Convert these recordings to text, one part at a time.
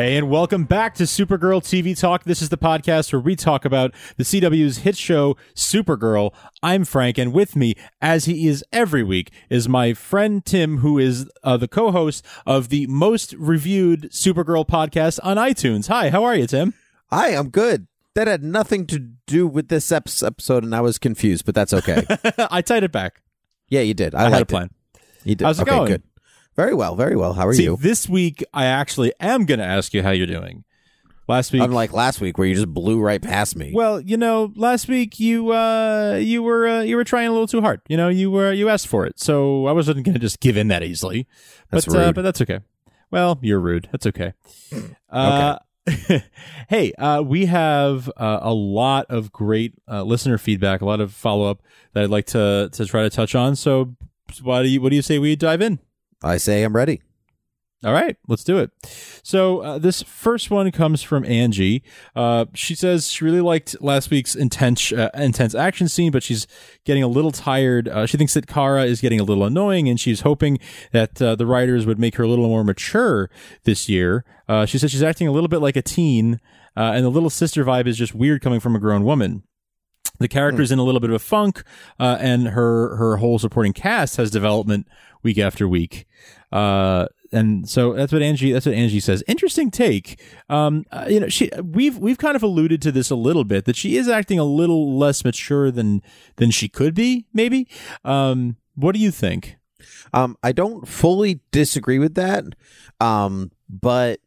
Hey, and welcome back to Supergirl TV Talk. This is the podcast where we talk about the CW's hit show, Supergirl. I'm Frank, and with me, as he is every week, is my friend Tim, who is uh, the co host of the most reviewed Supergirl podcast on iTunes. Hi, how are you, Tim? Hi, I'm good. That had nothing to do with this episode, and I was confused, but that's okay. I tied it back. yeah, you did. I, I, had a liked it. plan. You did. How's it okay, going? Good. Very well. Very well. How are See, you? this week, I actually am going to ask you how you're doing. Last week, Unlike last week, where you just blew right past me. Well, you know, last week you uh you were uh, you were trying a little too hard. You know, you were you asked for it, so I wasn't going to just give in that easily. That's but Uh, rude. but that's okay. Well, you're rude. That's okay. Uh, hey, uh, we have uh, a lot of great uh, listener feedback, a lot of follow up that I'd like to to try to touch on. So, why do you what do you say we dive in? I say I'm ready. All right, let's do it. So uh, this first one comes from Angie. Uh, she says she really liked last week's intense uh, intense action scene, but she's getting a little tired. Uh, she thinks that Kara is getting a little annoying, and she's hoping that uh, the writers would make her a little more mature this year. Uh, she says she's acting a little bit like a teen, uh, and the little sister vibe is just weird coming from a grown woman. The character's in a little bit of a funk, uh, and her her whole supporting cast has development week after week. Uh, and so that's what Angie that's what Angie says. Interesting take. Um, uh, you know, she we've we've kind of alluded to this a little bit that she is acting a little less mature than than she could be. Maybe. Um, what do you think? Um, I don't fully disagree with that. Um, but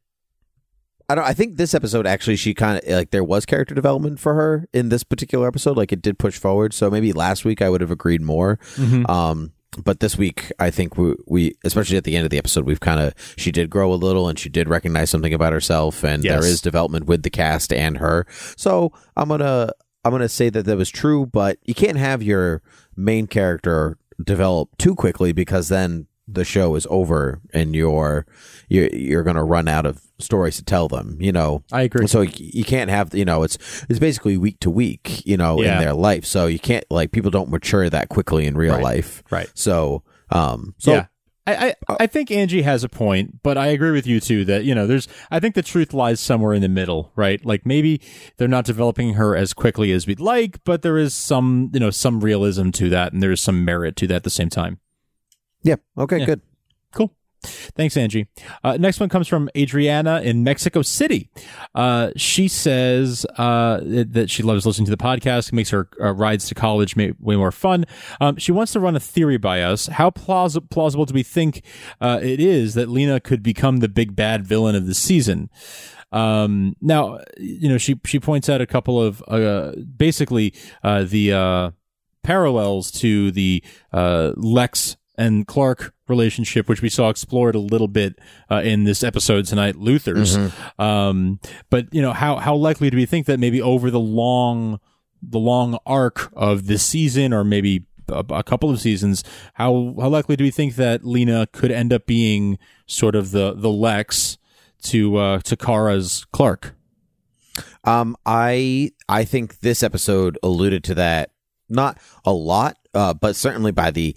I don't. I think this episode actually, she kind of like there was character development for her in this particular episode. Like it did push forward. So maybe last week I would have agreed more. Um, but this week I think we, we especially at the end of the episode, we've kind of she did grow a little and she did recognize something about herself, and Yes. there is development with the cast and her. So I'm gonna I'm gonna say that that was true, but you can't have your main character develop too quickly because then the show is over and you're you're, you're going to run out of stories to tell them you know I agree. so you, can't have you know it's it's basically week to week you know Yeah. in their life so you can't like people don't mature that quickly in real Right. life Right. so um so yeah. I, I, I think Angie has a point, but I agree with you too that, you know, there's, I think the truth lies somewhere in the middle, right? Like maybe they're not developing her as quickly as we'd like, but there is some, you know, some realism to that and there's some merit to that at the same time. Yeah okay Yeah. good Cool. Thanks, Angie. Uh, next one comes from Adriana in Mexico City. Uh, she says uh, that she loves listening to the podcast. It makes her uh, rides to college may- way more fun. Um, she wants to run a theory by us. How plaus- plausible do we think uh, it is that Lena could become the big bad villain of the season? Um, now, you know, she she points out a couple of uh, basically uh, the uh, parallels to the uh, Lex and Clark relationship, which we saw explored a little bit uh, in this episode tonight, Luthors. Um, but you know, how how likely do we think that maybe over the long the long arc of this season, or maybe a, a couple of seasons, how how likely do we think that Lena could end up being sort of the the Lex to uh, to Kara's Clark? Um, I I think this episode alluded to that not a lot, uh, but certainly by the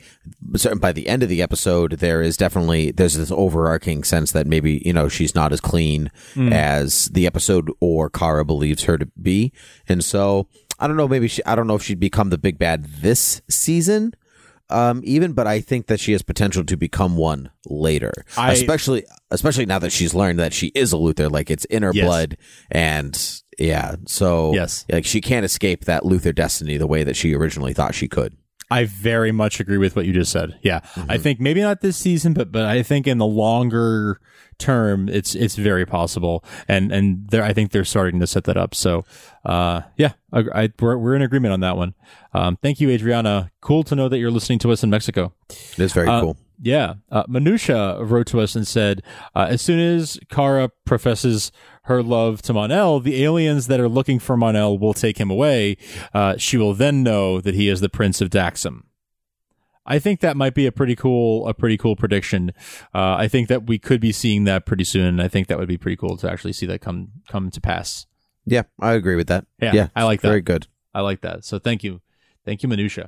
certain by the end of the episode, there is definitely there's this overarching sense that maybe you know she's not as clean as the episode or Kara believes her to be, and so I don't know. Maybe she I don't know if she'd become the big bad this season. Um, even, but I think that she has potential to become one later, I- especially, especially now that she's learned that she is a Luthor, like it's in her Yes. blood, and yeah, so Yes. like she can't escape that Luthor destiny the way that she originally thought she could. I very much agree with what you just said. Yeah, I think maybe not this season, but but I think in the longer term, it's it's very possible, and and there I think they're starting to set that up. So, uh, yeah, I, I, we're we're in agreement on that one. Um, thank you, Adriana. Cool to know that you're listening to us in Mexico. It is very Uh, cool. Yeah. Uh, Manusha wrote to us and said, uh, as soon as Kara professes her love to Mon-El, the aliens that are looking for Mon-El will take him away. Uh, she will then know that he is the Prince of Daxam. I think that might be a pretty cool, a pretty cool prediction. Uh, I think that we could be seeing that pretty soon. I think that would be pretty cool to actually see that come come to pass. Yeah, I agree with that. Yeah, Yeah, I like that. Very good. I like that. So thank you, thank you, Minutia.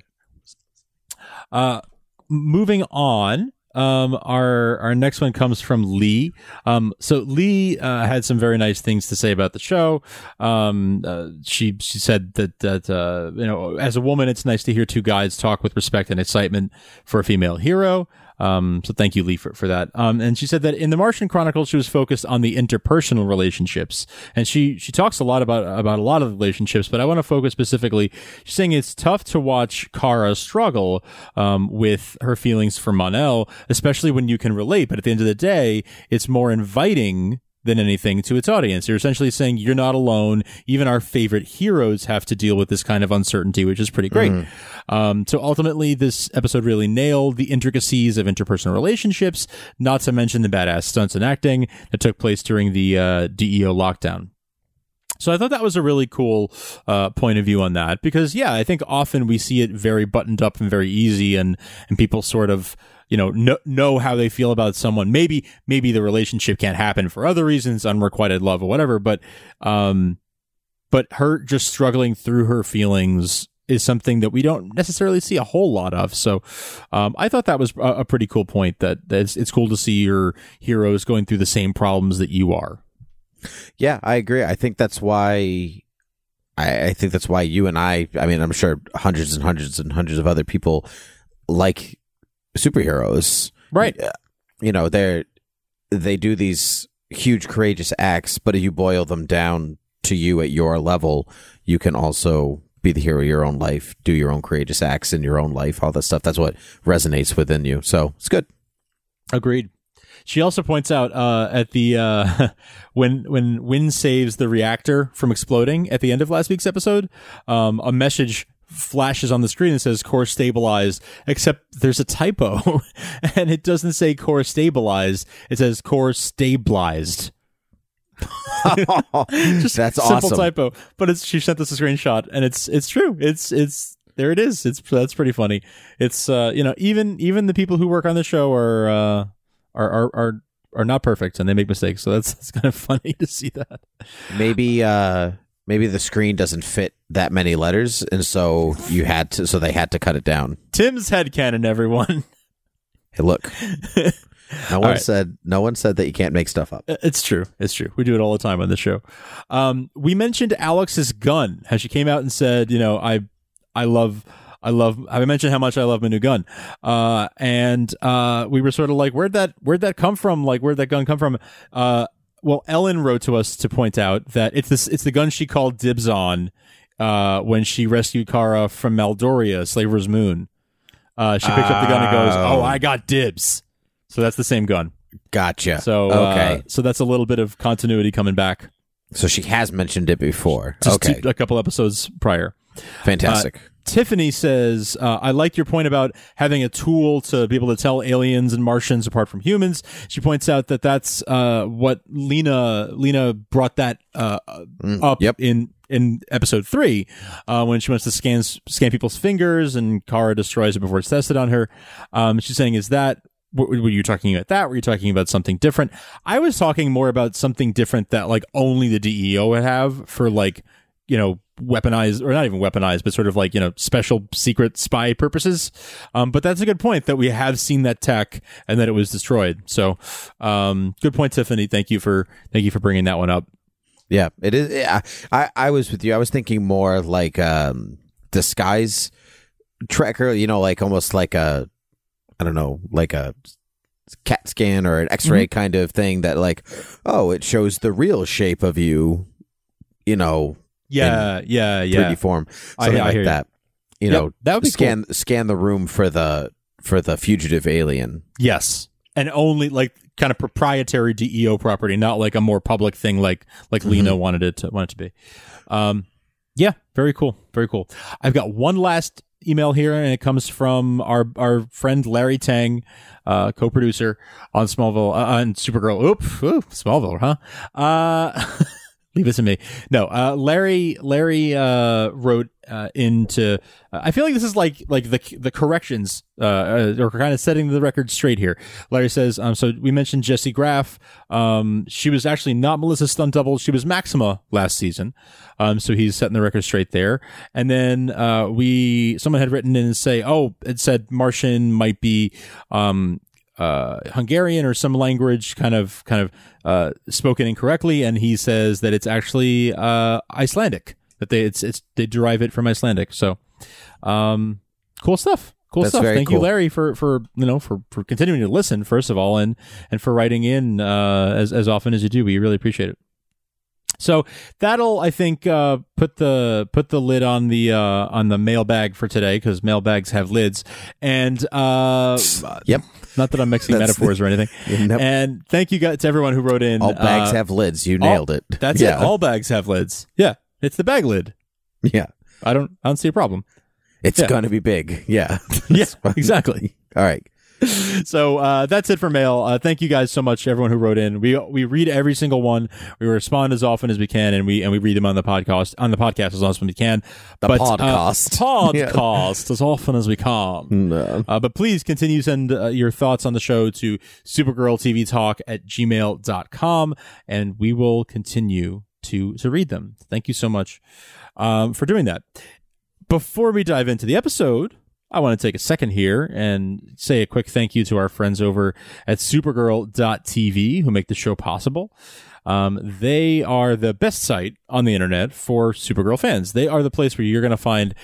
Uh, moving on. Um, our our next one comes from Lee. Um, so Lee uh, had some very nice things to say about the show. Um, uh, she she said that that uh, you know, as a woman, it's nice to hear two guys talk with respect and excitement for a female hero. Um, so thank you, Lee, for, for that. Um, and she said that in the Martian Chronicles, she was focused on the interpersonal relationships, and she she talks a lot about about a lot of relationships. But I want to focus specifically. She's saying it's tough to watch Kara struggle um, with her feelings for Mon-El, especially when you can relate. But at the end of the day, it's more inviting than anything to its audience. You're essentially saying you're not alone. Even our favorite heroes have to deal with this kind of uncertainty, which is pretty great. Um, so ultimately, this episode really nailed the intricacies of interpersonal relationships, not to mention the badass stunts and acting that took place during the uh, DEO lockdown. So I thought that was a really cool uh, point of view on that because yeah, I think often we see it very buttoned up and very easy, and and people sort of you know know, know how they feel about someone. Maybe maybe the relationship can't happen for other reasons, unrequited love or whatever. But um, but her just struggling through her feelings is something that we don't necessarily see a whole lot of. So um, I thought that was a, a pretty cool point. That, that it's, it's cool to see your heroes going through the same problems that you are. Yeah, I agree. I think that's why. I, I think that's why you and I. I mean, I'm sure hundreds and hundreds and hundreds of other people like superheroes. Right. You know, they're they do these huge courageous acts, but if you boil them down to you at your level, you can also be the hero of your own life, do your own courageous acts in your own life, all that stuff. That's what resonates within you. So it's good. Agreed. She also points out uh, at the uh, when when Winn saves the reactor from exploding at the end of last week's episode, um, a message flashes on the screen and says core stabilized except there's a typo and it doesn't say core stabilized. It says core stabilized. Just That's simple awesome. typo. But it's she sent us a screenshot and it's it's true. It's it's there it is. It's that's pretty funny. It's uh you know even even the people who work on the show are uh are are are, are not perfect and they make mistakes. So that's, that's kind of funny to see that. Maybe uh maybe the screen doesn't fit that many letters and so you had to so they had to cut it down tim's headcanon everyone hey look no one right. said no one said that you can't make stuff up It's true. It's true. We do it all the time on the show. Um, we mentioned Alex's gun. How she came out and said, you know, I, I love, I love. I mentioned how much I love my new gun. Uh, and uh, we were sort of like, where'd that, where'd that come from? Like, where'd that gun come from? Uh, well, Ellen wrote to us to point out that it's this, it's the gun she called dibs on, uh, when she rescued Kara from Maaldoria, Slaver's Moon. Uh, she picked up the gun and goes, Oh. "Oh, I got dibs." So that's the same gun. gotcha So okay uh, so that's a little bit of continuity coming back. so she has mentioned it before Just okay a couple episodes prior. fantastic Tiffany says, uh, I like your point about having a tool to be able to tell aliens and Martians apart from humans. She points out that that's uh, what Lena Lena brought that uh, up yep. in in episode three uh, when she wants to scan scan people's fingers and Kara destroys it before it's tested on her. Um, she's saying, "Is that were you talking about that? Were you talking about something different? I was talking more about something different that like only the DEO would have for like you know weaponized or not even weaponized but sort of like you know special secret spy purposes um, but that's a good point that we have seen that tech and that it was destroyed so um, good point tiffany thank you for thank you for bringing that one up Yeah, it is. Yeah, I I was with you. I was thinking more like um disguise tracker. You know, like almost like a I don't know, like a CAT scan or an X-ray kind of thing. That like, oh, it shows the real shape of you. You know, yeah yeah 3D yeah form, something I like hear you. that. You. Yep, know, that would be scan scan the room for the for the fugitive alien. yes. And only like kind of proprietary deo property not like a more public thing like like lena wanted it to want it to be. Um yeah very cool very cool. I've got one last email here and it comes from our our friend larry Teng uh co-producer on smallville uh, on supergirl. Oop, oop smallville huh? Uh leave it to me no uh larry larry uh wrote uh, into. Uh, I feel like this is like like the the corrections uh, uh, or kind of setting the record straight here. Larry says, um, so we mentioned Jessie Graff. Um, she was actually not Melissa's stunt double. She was Maxima last season. Um, so he's setting the record straight there. And then we someone had written in and say, oh, it said Martian might be um, uh, Hungarian or some language kind of kind of uh, spoken incorrectly, and he says that it's actually uh, Icelandic. That they it's it's they derive it from Icelandic. So, um, cool stuff. Cool That's stuff. Thank you. Larry, for for you know for for continuing to listen first of all, and and for writing in uh, as as often as you do. We really appreciate it. So that'll, I think, uh, put the put the lid on the uh, on the mailbag for today because mailbags have lids. And uh, Yep. not that I'm mixing metaphors or anything. Nope. And thank you guys to everyone who wrote in. All bags Uh, have lids. You all- nailed it. That's yeah. it. All bags have lids. Yeah, it's the bag lid. yeah. I don't. I don't see a problem. It's Yeah. going to be big. Yeah. Yeah, exactly. All right. So uh, that's it for mail. Uh, thank you guys so much, everyone who wrote in. We we read every single one. We respond as often as we can, and we and we read them on the podcast on the podcast as often as we can. The But, podcast. uh, Yeah. podcast as often as we can. No. Uh, but please continue to send uh, your thoughts on the show to supergirltvtalk at gmail.com and we will continue to, to read them. Thank you so much um, for doing that. Before we dive into the episode, I want to take a second here and say a quick thank you to our friends over at supergirl.tv who make the show possible. Um, they are the best site on the internet for Supergirl fans. They are the place where you're going to find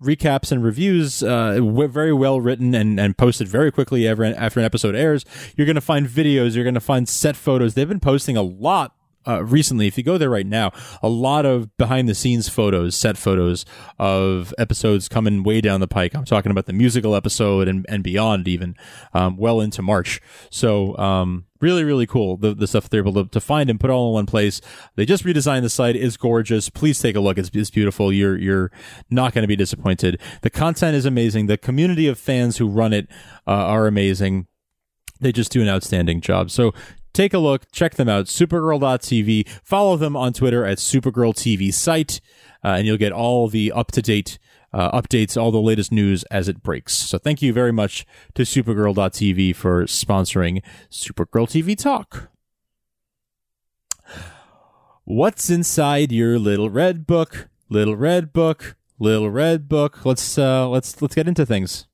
recaps and reviews, uh, very well written and, and posted very quickly ever after an episode airs. You're going to find videos. You're going to find set photos. They've been posting a lot uh, recently, if you go there right now, a lot of behind the scenes photos, set photos of episodes coming way down the pike. I'm talking about the musical episode and, and beyond, even um, well into March. So, um, really, really cool the, the stuff they're able to, to find and put all in one place. They just redesigned the site. It's gorgeous. Please take a look. It's, it's beautiful. You're you're not going to be disappointed. The content is amazing. The community of fans who run it uh, are amazing they just do an outstanding job. So take a look, check them out, supergirl.tv. Follow them on Twitter at Supergirl TV site, uh, and you'll get all the up to date uh, updates, all the latest news as it breaks. So thank you very much to supergirl.tv for sponsoring Supergirl TV Talk. What's inside your little red book? Little red book, little red book. Let's uh let's let's get into things.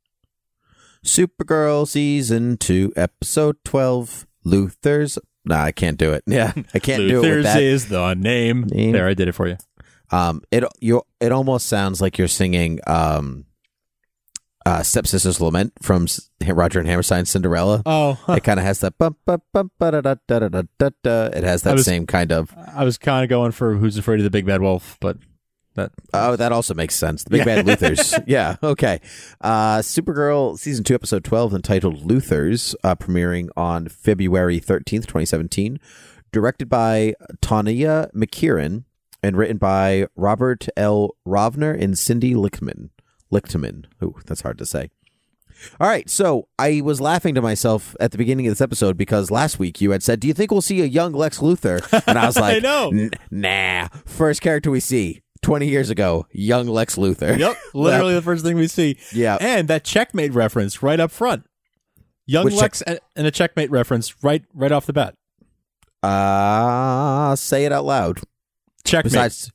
Supergirl season two, episode twelve. Luthors. Nah, I can't do it. Yeah, I can't do it with Luthors that. is the name. Name. There, I did it for you. Um, it you it almost sounds like you're singing um, uh, "Stepsister's Lament" from S- Roger and Hammerstein's Cinderella. Oh, It kind of has that bum, bum, bum, ba, da, da, da, da, da, da, da. It has I that was- same kind of. I was kind of going for Who's Afraid of the Big Bad Wolf, but that Oh, that also makes sense. The Big Bad Luthors. yeah. Okay. Uh, Supergirl season two, episode twelve, entitled "Luthors," uh, premiering on February thirteenth, twenty seventeen. Directed by Tawnia McKiernan and written by Robert L. Rovner and Cindy Lichtman. Lichtman. Ooh, that's hard to say. All right, so I was laughing to myself at the beginning of this episode because last week you had said, "Do you think we'll see a young Lex Luthor?" And I was like, "I know. "Nah." First character we see twenty years ago, young Lex Luthor. Yep, literally the first thing we see. Yeah. and that checkmate reference right up front. Young Which Lex and and a checkmate reference right right off the bat. Uh say it out loud. Checkmate. Besides,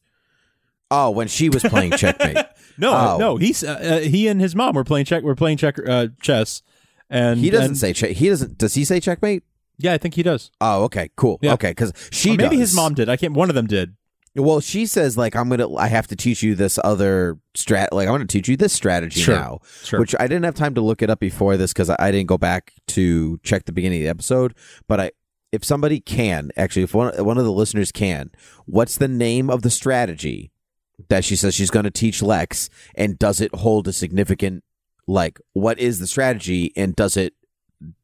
oh, when she was playing checkmate. no, Oh. no, he's uh, uh, he and his mom were playing check. Were playing check uh, chess, and He doesn't and- say check. He doesn't. Does he say checkmate? Yeah, I think he does. Oh, okay, cool. Yeah. Okay, because she Or maybe does. his mom did. I can't. One of them did. Well, she says like I'm gonna. I have to teach you this other strat. Like I'm gonna teach you this strategy Sure. now. Sure. Which I didn't have time to look it up before this because I, I didn't go back to check the beginning of the episode. But I, if somebody can actually, if one one of the listeners can, what's the name of the strategy that she says she's going to teach Lex, and does it hold a significant like what is the strategy, and does it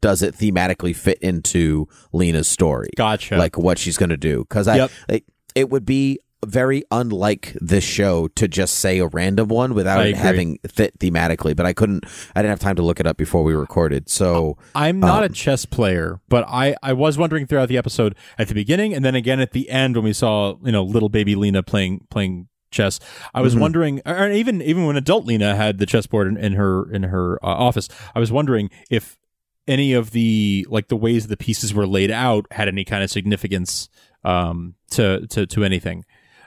does it thematically fit into Lena's story? Gotcha. like what she's going to do because I Yep. like, it would be very unlike this show to just say a random one without having fit thematically. But I couldn't. I didn't have time to look it up before we recorded. So I'm not a Um, chess player, but I, I was wondering throughout the episode at the beginning and then again at the end when we saw you know little baby Lena playing playing chess. I was Mhm. wondering, or even even when adult Lena had the chessboard in, in her in her uh, office, I was wondering if any of the like the ways the pieces were laid out had any kind of significance um, to to to anything.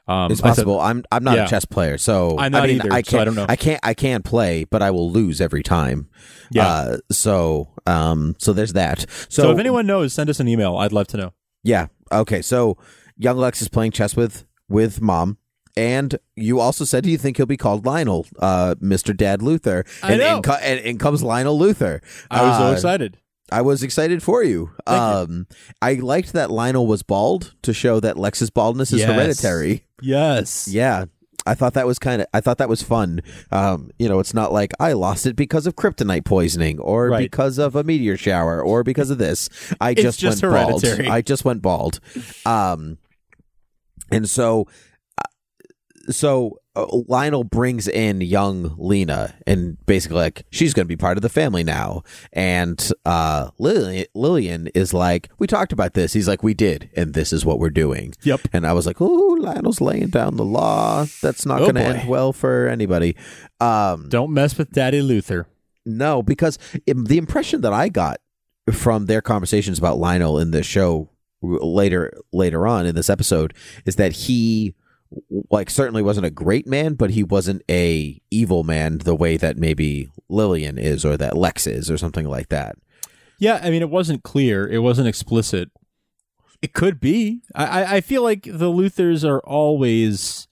Um, It's I possible. I'm I'm not yeah. a chess player, so I'm not I mean, either, I so can't, I don't know. I can't. I can play, but I will lose every time. Yeah. Uh, so um. So there's that. So, so if anyone knows, send us an email. I'd love to know. Yeah. Okay. So young Lex is playing chess with with mom. And you also said do you think he'll be called Lionel, uh, Mr. Dad Luthor. I and, know. And, and, and comes Lionel Luthor. I was so Uh, excited. I was excited for you. Thank you. um, I liked that Lionel was bald to show that Lex's baldness is Yes. hereditary. Yes. Yeah. I thought that was kind of. I thought that was fun. Um, you know, it's not like I lost it because of kryptonite poisoning, or Right. because of a meteor shower, or because of this. I just, just went bald. I just went bald. Um, and so, uh, so Lionel brings in young Lena, and basically like she's going to be part of the family now. And uh, Lillian, Lillian is like, we talked about this. He's like, we did, and this is what we're doing. Yep. And I was like, oh, Lionel's laying down the law. That's not Oh, going to end well for anybody. Um, Don't mess with Daddy Luthor. no, because im- the impression that I got from their conversations about Lionel in the show later later on in this episode is that he like certainly wasn't a great man, but he wasn't a evil man the way that maybe Lillian is or that Lex is or something like that. Yeah, I mean, it wasn't clear. It wasn't explicit. It could be. I, I- feel like the Luthors are always.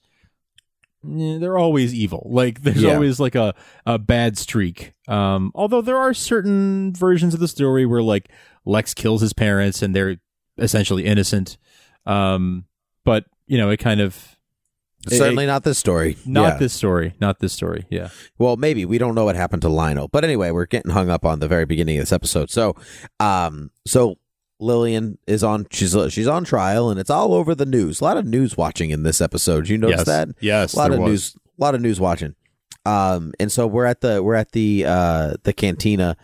eh, They're always evil. Like there's Yeah. always like a, a bad streak. Um, although there are certain versions of the story where like Lex kills his parents and they're essentially innocent. Um, but you know, it kind of It- Certainly not this story. not Yeah. this story, not this story. Yeah. Well, maybe we don't know what happened to Lionel, but anyway, we're getting hung up on the very beginning of this episode. So, um, so Lillian is on. She's she's on trial, and it's all over the news. A lot of news watching in this episode. You notice yes. that? Yes. a lot of was. news. A lot of news watching. Um, and so we're at the we're at the uh the cantina,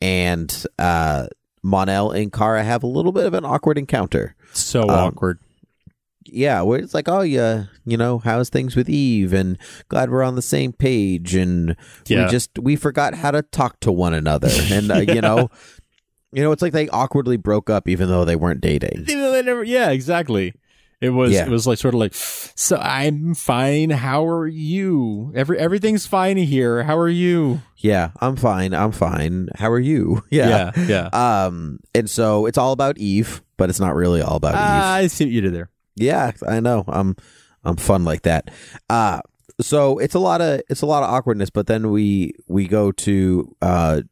and uh, Mon-El and Kara have a little bit of an awkward encounter So Um, awkward. Yeah, where it's like, oh yeah, you know, how's things with Eve, and glad we're on the same page, and Yeah. we just we forgot how to talk to one another, and uh, you know, you know, it's like they awkwardly broke up even though they weren't dating. They- they never- yeah, exactly. It was Yeah. it was like sort of like so I'm fine. How are you? Every everything's fine here. How are you? Yeah, I'm fine. I'm fine. How are you? Yeah. yeah. yeah. Um, and so it's all about Eve, but it's not really all about Eve. Ah, I see what you did there. Yeah, I know. I'm I'm fun like that. Uh so it's a lot of it's a lot of awkwardness, but then we we go to uh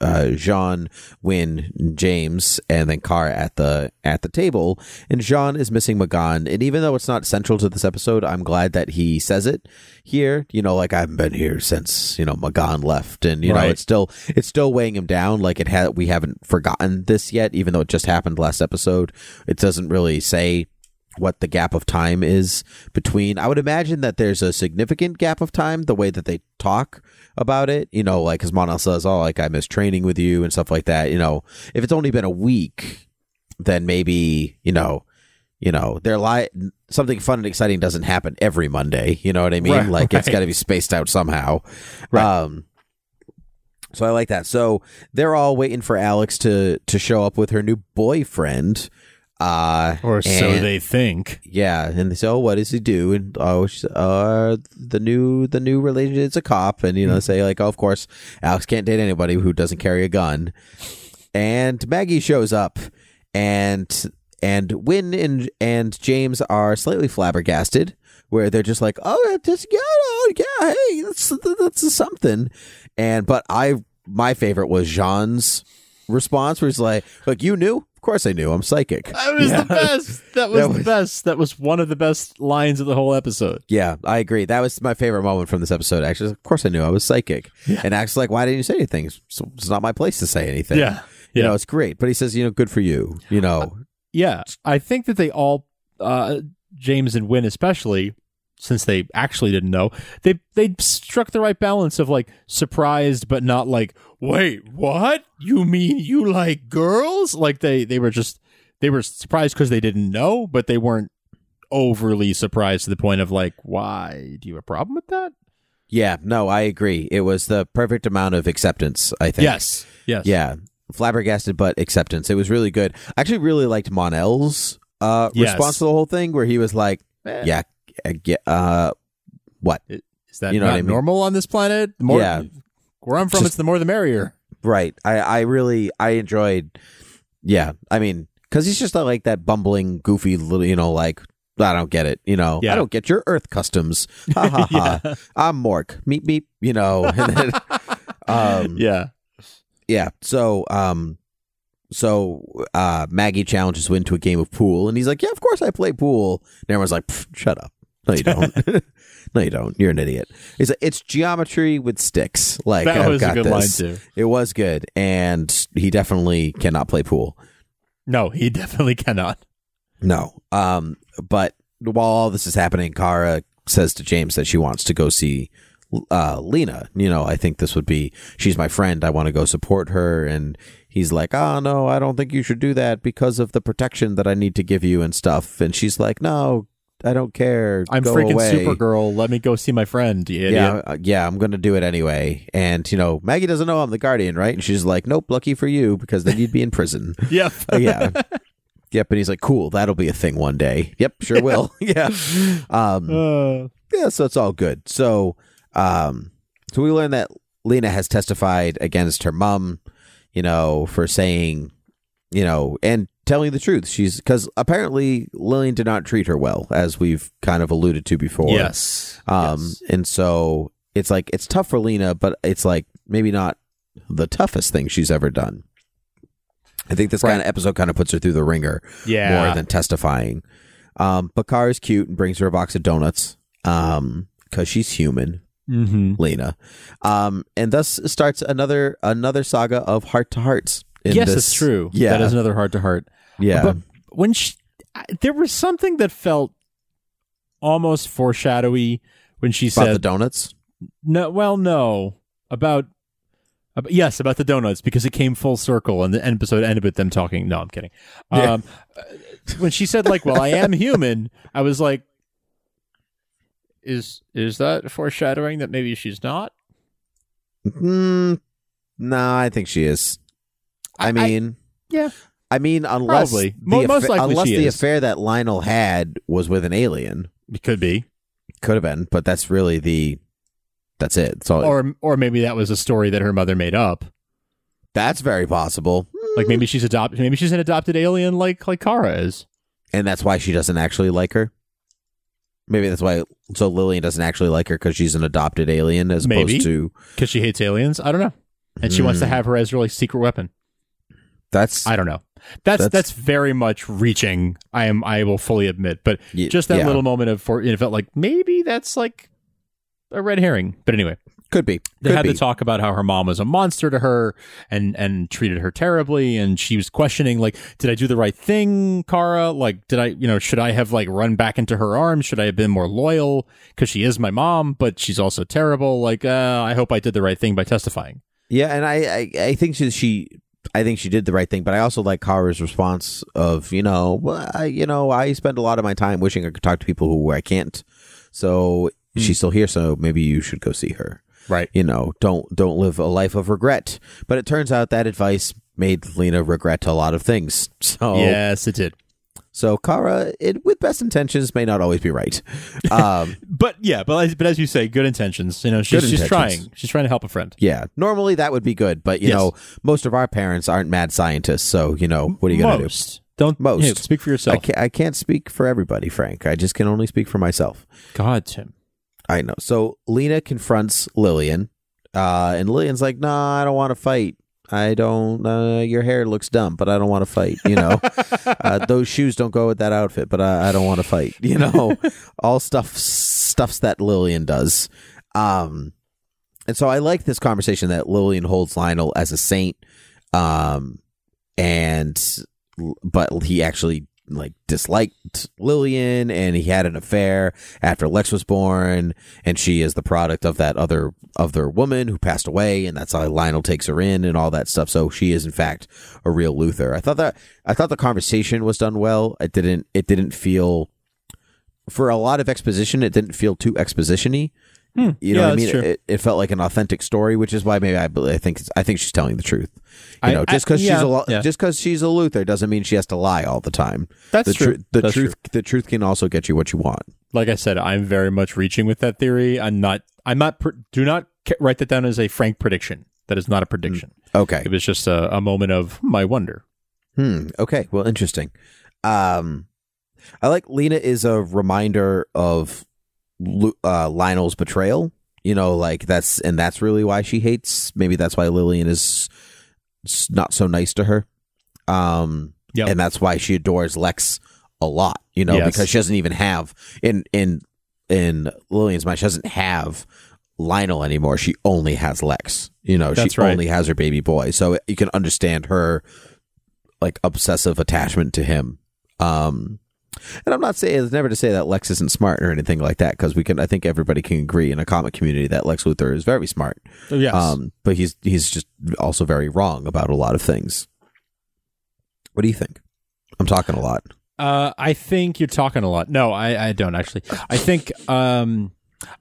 uh J'onn, Winn, James, and then Car at the at the table, and J'onn is missing M'gann. And even though it's not central to this episode, I'm glad that he says it here. You know, like I haven't been here since you know M'gann left, and you know it's still it's still weighing him down. Like it had we haven't forgotten this yet, even though it just happened last episode. It doesn't really say what the gap of time is between. I would imagine that there's a significant gap of time the way that they talk about it. You know, like as Mon-El says, "Oh, like I miss training with you" and stuff like that. You know, if it's only been a week, then maybe you know. You know, they're li- something fun and exciting doesn't happen every Monday. You know what I mean? Right, like it's got to be spaced out somehow. Right. Um, so I like that. So they're all waiting for Alex to to show up with her new boyfriend. Uh, Or so they think. yeah, and they say, "Oh, what does he do?" And oh, uh, the new the new relationship is a cop, and you know, say like, "Oh, of course, Alex can't date anybody who doesn't carry a gun." And Maggie shows up, and and Winn and and James are slightly flabbergasted, where they're just like, "Oh, just yeah, oh, yeah, hey, that's that's something," and but I my favorite was J'onn's response, where he's like, "Look, you knew." Of course, I knew. I'm psychic. That was Yeah. the best. That was That the was- best. That was one of the best lines of the whole episode. Yeah, I agree. That was my favorite moment from this episode. Actually, of course I knew I was psychic. Yeah. And Alex's like, "Why didn't you say anything? It's, it's not my place to say anything." Yeah. you Yeah. know, it's great. But he says, "You know, good for you." You know, Yeah, I think that they all, uh, James and Winn especially, since they actually didn't know, they they struck the right balance of like surprised but not like, wait, what? You mean you like girls? Like they they were just they were surprised because they didn't know, but they weren't overly surprised to the point of like, why? Do you have a problem with that? Yeah, no, I agree. It was the perfect amount of acceptance, I think. Yes. Yes. Yeah. Flabbergasted, but acceptance. It was really good. I actually really liked Mon-El's uh, Yes. response to the whole thing, where he was like, Eh. "Yeah, uh, uh, what? Is that You know not I mean? normal on this planet? The more, Yeah. Where I'm from, Just- it's the more the merrier. Right. I, I really, I enjoyed. Yeah, I mean, because he's just like that bumbling, goofy little, you know, like I don't get it. You know, Yeah. I don't get your Earth customs. Ha ha ha. I'm Mork. Meep meep. You know. And then, um, yeah. yeah so um so uh maggie challenges Winn to a game of pool and he's like yeah of course i play pool and everyone's like shut up no you don't. No you don't. You're an idiot. Like it's geometry with sticks. Like That I've was a good this. line too. it was good and he definitely cannot play pool. No, he definitely cannot. no. Um but while all this is happening kara says to james that she wants to go see uh lena. You know i think this would be she's my friend. I want to go support her. And he's like oh no i don't think you should do that because of the protection that i need to give you and stuff. And she's like no i don't care I'm Go freaking away." Supergirl. Let me go see my friend. Yeah, uh, yeah, I'm gonna do it anyway. And you know, Maggie doesn't know I'm the guardian, right? And she's like, "Nope, lucky for you, because then you'd be in prison." Yep. Uh, yeah. Yep, and he's like, "Cool, that'll be a thing one day." Yep, sure will. yeah. Um, Uh, yeah, so it's all good. So, um, so we learn that Lena has testified against her mom, you know, for saying, you know, and telling the truth. She's because apparently Lillian did not treat her well, as we've kind of alluded to before. yes. Um, Yes. and so it's like it's tough for Lena, but it's like maybe not the toughest thing she's ever done. I think this Right. kind of episode kind of puts her through the ringer Yeah. more than testifying. Um, Bakar is cute and brings her a box of donuts. Um, because she's human, mm-hmm. Lena. Um, and thus starts another another saga of heart to hearts. Yes, this- it's true. Yeah, That is another heart to heart. yeah, But when she, I- there was something that felt almost foreshadowy when she said the donuts. "No, well, no, about." ab- Yes, about the donuts because it came full circle and the episode ended with them talking. No, I'm kidding. Yeah. Um, uh, when she said like, "Well, I am human," I was like, "Is is that foreshadowing that maybe she's not?" Mm, no, I think she is. I I- mean, yeah. I mean, unless Probably. the most affa- likely unless she the is. affair that Lionel had was with an alien, It could be, could have been, but that's really the that's it. So or or maybe that was a story that her mother made up. that's very possible, Like maybe she's adopted. Maybe she's an adopted alien, like like Kara is. and that's why she doesn't actually like her. Maybe that's why. So Lillian doesn't actually like her because she's an adopted alien, as Maybe. opposed to because she hates aliens. I don't know, and she wants to Hmm. have her as her like secret weapon. That's I don't know. That's that's, That's- very much reaching. I am. I will fully admit, but Ye- just that yeah. little moment of for it felt like maybe that's like a red herring. But anyway, could be. they Could had be. to talk about how her mom was a monster to her and and treated her terribly, and she was questioning like, did I do the right thing, Kara? Like, did I, you know, should I have like run back into her arms? Should I have been more loyal? Because she is my mom, but she's also terrible. Like, uh, I hope I did the right thing by testifying. Yeah, and I, I, I think she, she, I think she did the right thing, but I also like Kara's response of, you know, well, I, you know, I spend a lot of my time wishing I could talk to people who I can't. So Hmm. she's still here, so maybe you should go see her. Right. You know, don't don't live a life of regret. But it turns out that advice made Lena regret a lot of things. So Yes, it did. So Kara, it, with best intentions, may not always be right. Um, But yeah, but as, but as you say, good intentions. You know, she's she's trying. She's trying to help a friend. yeah, normally that would be good, but you Yes. know, most of our parents aren't mad scientists, so you know, what are you gonna do? Most don't Most. hey, speak for yourself. I can't, I can't speak for everybody, Frank. I just can only speak for myself. God, Tim. I know. So Lena confronts Lillian, uh, and Lillian's like, "Nah, I don't want to fight. I don't. Uh, your hair looks dumb, but I don't want to fight. You know, uh, those shoes don't go with that outfit, but I, I don't want to fight. You know, all stuff stuffs that Lillian does. Um, and so I like this conversation that Lillian holds Lionel as a saint, um, and but he actually like disliked Lillian and he had an affair after Lex was born and she is the product of that other other woman who passed away and that's how Lionel takes her in and all that stuff so she is in fact a real Luthor. I thought that I thought the conversation was done well. It didn't it didn't feel for a lot of exposition, it didn't feel too exposition-y. You know Hmm. Yeah, what I mean? It, it felt like an authentic story, which is why maybe I I think I think she's telling the truth. You I- know, just because yeah, she's a yeah. just because she's a Luthor doesn't mean she has to lie all the time. That's the true. tru- the That's truth the truth can also get you what you want. like I said, I'm very much reaching with that theory. I'm not. I'm not. pr- Do not write that down as a frank prediction. That is not a prediction. Okay. It was just a, a moment of my wonder. Hmm. Okay. Well, interesting. Um, I like Lena is a reminder of uh, Lionel's betrayal. You know, like that's and that's really why she hates. Maybe that's why Lillian is not so nice to her. Um, Yep. and that's why she adores Lex a lot. You know, Yes. because she doesn't even have in in in Lillian's mind, she doesn't have Lionel anymore. She only has Lex. You know, That's she right. only has her baby boy. So you can understand her like obsessive attachment to him. Um, and I'm not saying it's never to say that Lex isn't smart or anything like that because we can. I think everybody can agree in a comic community that Lex Luthor is very smart. Oh, yes. Um, but he's he's just also very wrong about a lot of things. What do you think? I'm talking a lot. Uh, I think you're talking a lot. No, I, I don't actually. I think um,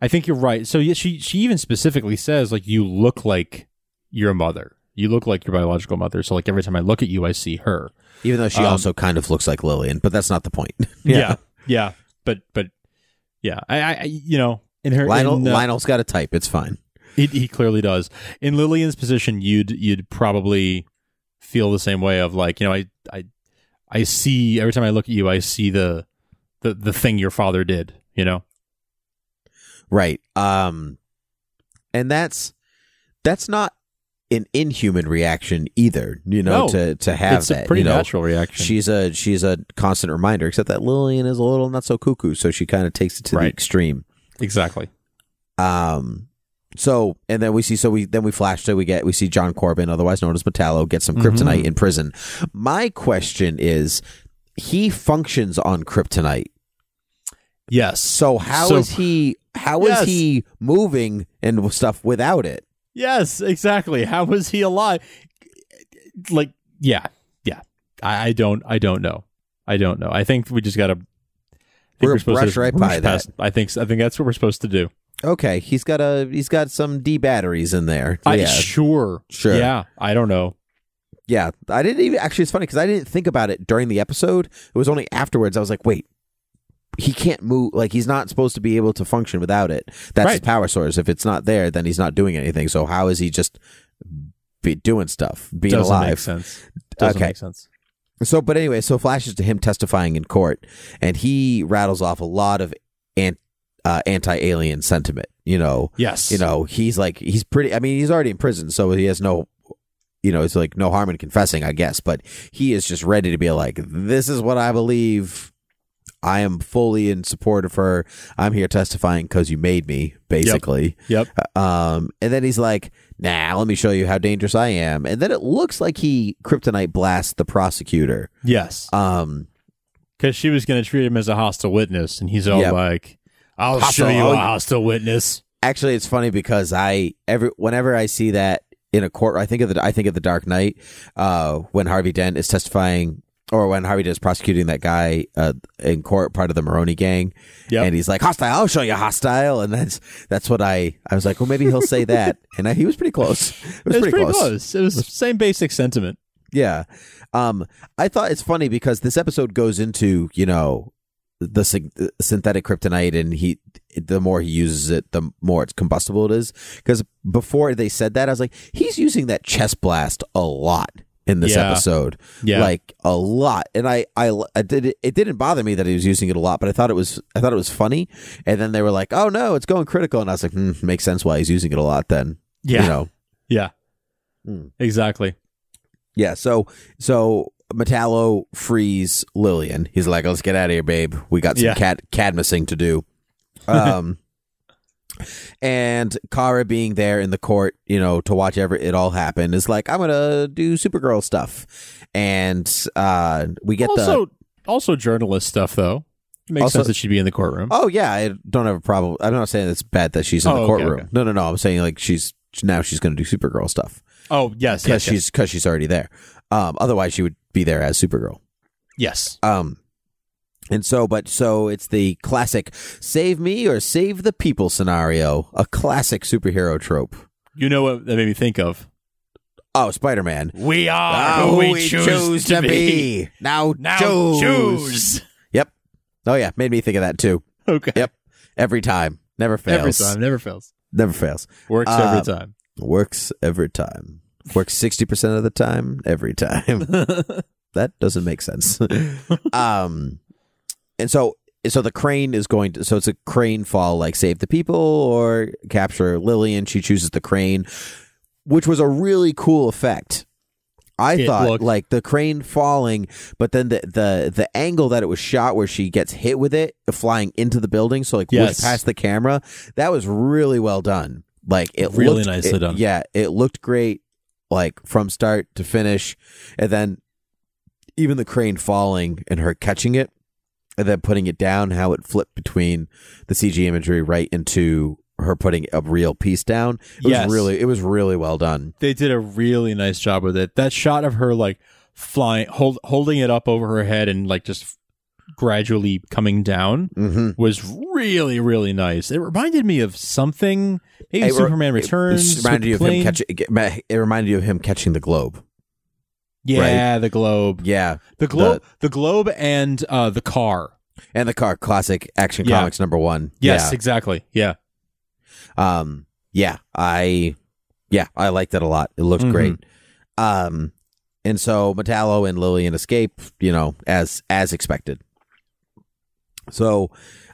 I think you're right. So she she even specifically says like you look like your mother. You look like your biological mother. So like every time I look at you, I see her. Even though she Um, also kind of looks like Lillian, but that's not the point. Yeah, yeah. But but yeah, I, I I- you know in her Lionel in, uh, Lionel's got a type. It's fine. He, he clearly does. In Lillian's position, you'd you'd probably feel the same way of like you know I I I see every time I look at you, I see the the the thing your father did. You know. Right. Um and that's that's not an inhuman reaction either, you know, No. to to have it's that. a pretty you know? natural reaction. She's a she's a constant reminder, except that Lillian is a little not so cuckoo, so she kind of takes it to the extreme. exactly. Um so and then we see so we then we flash to we get we see John Corben, otherwise known as Metallo, get some kryptonite Mhm. in prison. My question is he functions on kryptonite. Yes. So how is So- he how is Yes. he moving and stuff without it? Yes, exactly. How was he alive? Like, yeah, yeah. I, I don't. I don't know. I don't know. I think we just got to. We're brush right by that. I think. I think that's what we're supposed to do. Okay, he's got a he's got some D batteries in there. I, yeah, sure. Sure. Yeah. I don't know. yeah. I didn't even actually. It's funny because I didn't think about it during the episode. It was only afterwards I was like, wait, he can't move. Like he's not supposed to be able to function without it. That's his power source. If it's not there, then he's not doing anything. So how is he just be doing stuff, being Doesn't alive? make sense. Doesn't Okay. make sense. So, but anyway, so flashes to him testifying in court, and he rattles off a lot of ant, uh, anti-alien sentiment. You know, Yes. you know, he's like he's pretty. I mean, he's already in prison, so he has no, you know, it's like no harm in confessing, I guess. But he is just ready to be like, this is what I believe. I am fully in support of her. I'm here testifying because you made me, basically. Yep. Um, and then he's like, "Nah, let me show you how dangerous I am." And then it looks like he kryptonite blasts the prosecutor. Yes. Um, Because she was going to treat him as a hostile witness, and he's all Yep. like, "I'll Hostile- show you a hostile witness." actually, it's funny because I every whenever I see that in a court, I think of the I think of the Dark Knight uh, when Harvey Dent is testifying. Or when Harvey is prosecuting that guy uh, in court, part of the Maroni gang, Yep. and he's like hostile. I'll show you hostile, and that's that's what I I was like. Well, maybe he'll say that, and I, he was pretty close. It was It was pretty, close. It was the same basic sentiment. Yeah. Um, I thought it's funny because this episode goes into, you know, the syn- synthetic kryptonite and he, the more he uses it, the more it's combustible it is. Because before they said that, I was like, he's using that chest blast a lot in this Yeah. episode. Yeah. Like a lot. And I, I, I did it, it didn't bother me that he was using it a lot, but I thought it was, I thought it was funny. And then they were like, oh no, it's going critical. And I was like, hmm, makes sense why he's using it a lot then. yeah. You know? Yeah. Hmm. Exactly. Yeah, so so Metallo frees Lillian. He's like, "Let's get out of here, babe. We got some Yeah. cat cadmissing to do." Um, and Kara being there in the court, you know, to watch ever it all happen is like, "I'm gonna do Supergirl stuff," and uh, we get the. also, also journalist stuff though. It makes Also- sense that she'd be in the courtroom. Oh yeah, I don't have a problem. I'm not saying it's bad that she's in Oh, the courtroom. okay. No, no, no. I'm saying like she's now she's going to do Supergirl stuff Oh yes, because yes, she's because she's already there. Um, otherwise, she would be there as Supergirl. yes. Um, And so, but so it's the classic save me or save the people scenario, a classic superhero trope. You know what that made me think of? Oh, Spider Man. We are who we, choose, to be. Now, Now choose. choose. Yep. Oh yeah, made me think of that too. Okay. Yep. Every time, never fails. Every time, never fails. Never fails. Works Uh, every time. Works every time. Works sixty percent of the time. Every time. that doesn't make sense. um, and so so the crane is going to so it's a crane fall like save the people or capture Lillian. She chooses the crane, which was a really cool effect. I It thought looked- like the crane falling, but then the the the angle that it was shot where she gets hit with it flying into the building, so like Yes. past the camera. That was really well done. Like it Really looked- nicely it- done. Yeah, it looked great, like from start to finish, and then even the crane falling and her catching it and then putting it down, how it flipped between the CG imagery right into her putting a real piece down. It Yes. was really it was really well done. They did a really nice job with it. That shot of her like flying, hold, holding it up over her head and like just gradually coming down Mm-hmm. was really, really nice. It reminded me of something. Maybe It Superman Returns. It reminded you of the him plane. catching. It reminded you of him catching the globe. Yeah, the globe. Yeah, The globe, the, globe, and uh, the car. and the car classic action Yeah. comics number one. Yes, exactly. Yeah, Yeah. Um. Yeah. I. Yeah. I liked it a lot. It looked Mhm. great. Um. And so Metallo and Lillian escape. You know, as as expected. So,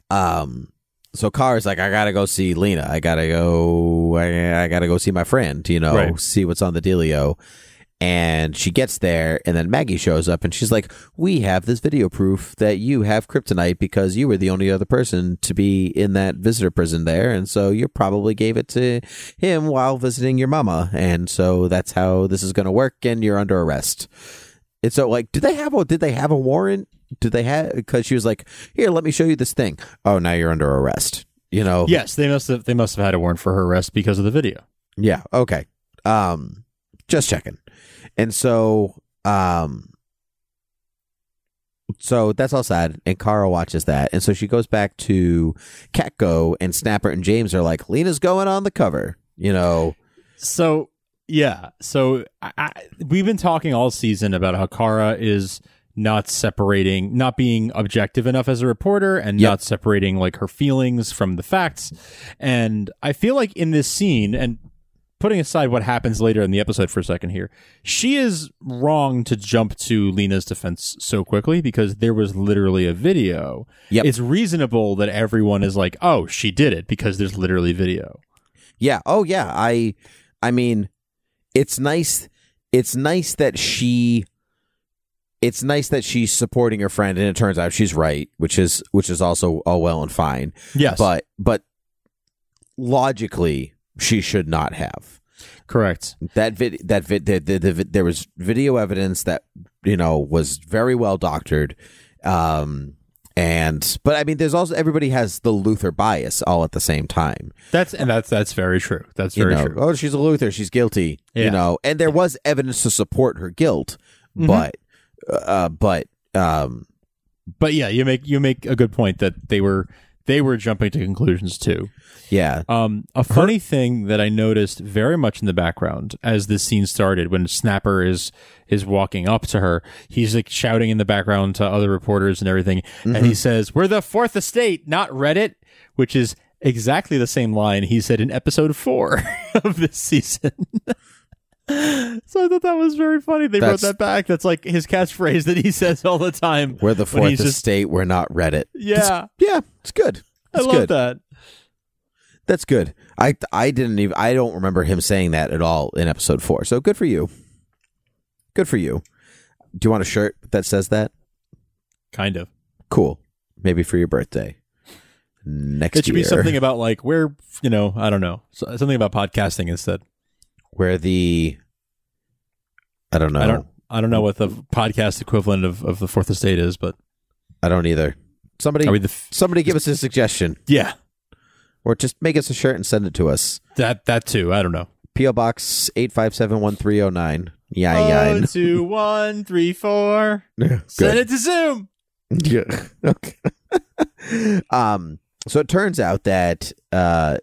um. So Car's like, I gotta go see Lena. I gotta go. I, I gotta go see my friend. You know, Right. see what's on the dealio. And she gets there, and then Maggie shows up, and she's like, "We have this video proof that you have kryptonite because you were the only other person to be in that visitor prison there, and so you probably gave it to him while visiting your mama, and so that's how this is going to work, and you're under arrest." And so, like, did they have a did they have a warrant? Did they have? Because she was like, "Here, let me show you this thing." Oh, now you're under arrest. You know? yes, they must have. They must have had a warrant for her arrest because of the video. Yeah. Okay. Um, just checking. And so, um, so that's all sad. And Kara watches that, and so she goes back to CatCo, and Snapper and James are like, "Lena's going on the cover." You know. So yeah, so I, I, we've been talking all season about how Kara is not separating, not being objective enough as a reporter, and Yep. not separating like her feelings from the facts. And I feel like in this scene, and putting aside what happens later in the episode for a second here, she is wrong to jump to Lena's defense so quickly because there was literally a video. Yep. It's reasonable that everyone is like, "Oh, she did it," because there's literally video. Yeah. Oh, yeah. I. I mean, it's nice. It's nice that she. It's nice that she's supporting her friend, and it turns out she's right, which is which is also all well and fine. Yes, But but logically, she should not have correct. that vid. That vid. The, the, the, there was video evidence that you know was very well doctored. Um, and but I mean, there's also everybody has the Luthor bias all at the same time. That's and that's that's very true. That's you very know, true. oh, she's a Luthor, she's guilty. Yeah. You know, and there was evidence to support her guilt, Mhm. but uh, but um, But yeah, you make you make a good point that they were they were jumping to conclusions too. Yeah, Um, a funny thing that I noticed very much in the background as this scene started, when Snapper is is walking up to her, he's like shouting in the background to other reporters and everything, and he says, "We're the Fourth Estate, not Reddit," which is exactly the same line he said in episode four of this season. so I thought that was very funny. They That's- wrote that back. That's like his catchphrase that he says all the time. we're the fourth he's just- estate. We're not Reddit. Yeah, Yeah, it's good. I love good. that. That's good. I I didn't even I don't remember him saying that at all in episode four. So good for you. Good for you. Do you want a shirt that says that? Kind of. Cool. Maybe for your birthday. Next It should year. be something about like where you know I don't know something about podcasting instead. where the I don't know. I don't I don't know what the podcast equivalent of, of the Fourth Estate is, but I don't either. Somebody the f- somebody give us a suggestion. yeah Or just make us a shirt and send it to us. that that too. I don't know. P.O. Box eight five seven one three oh nine. Yeah, Oh, yeah. two, one, three, four. Good. Send it to Zoom. Yeah. Okay. um. So it turns out that uh,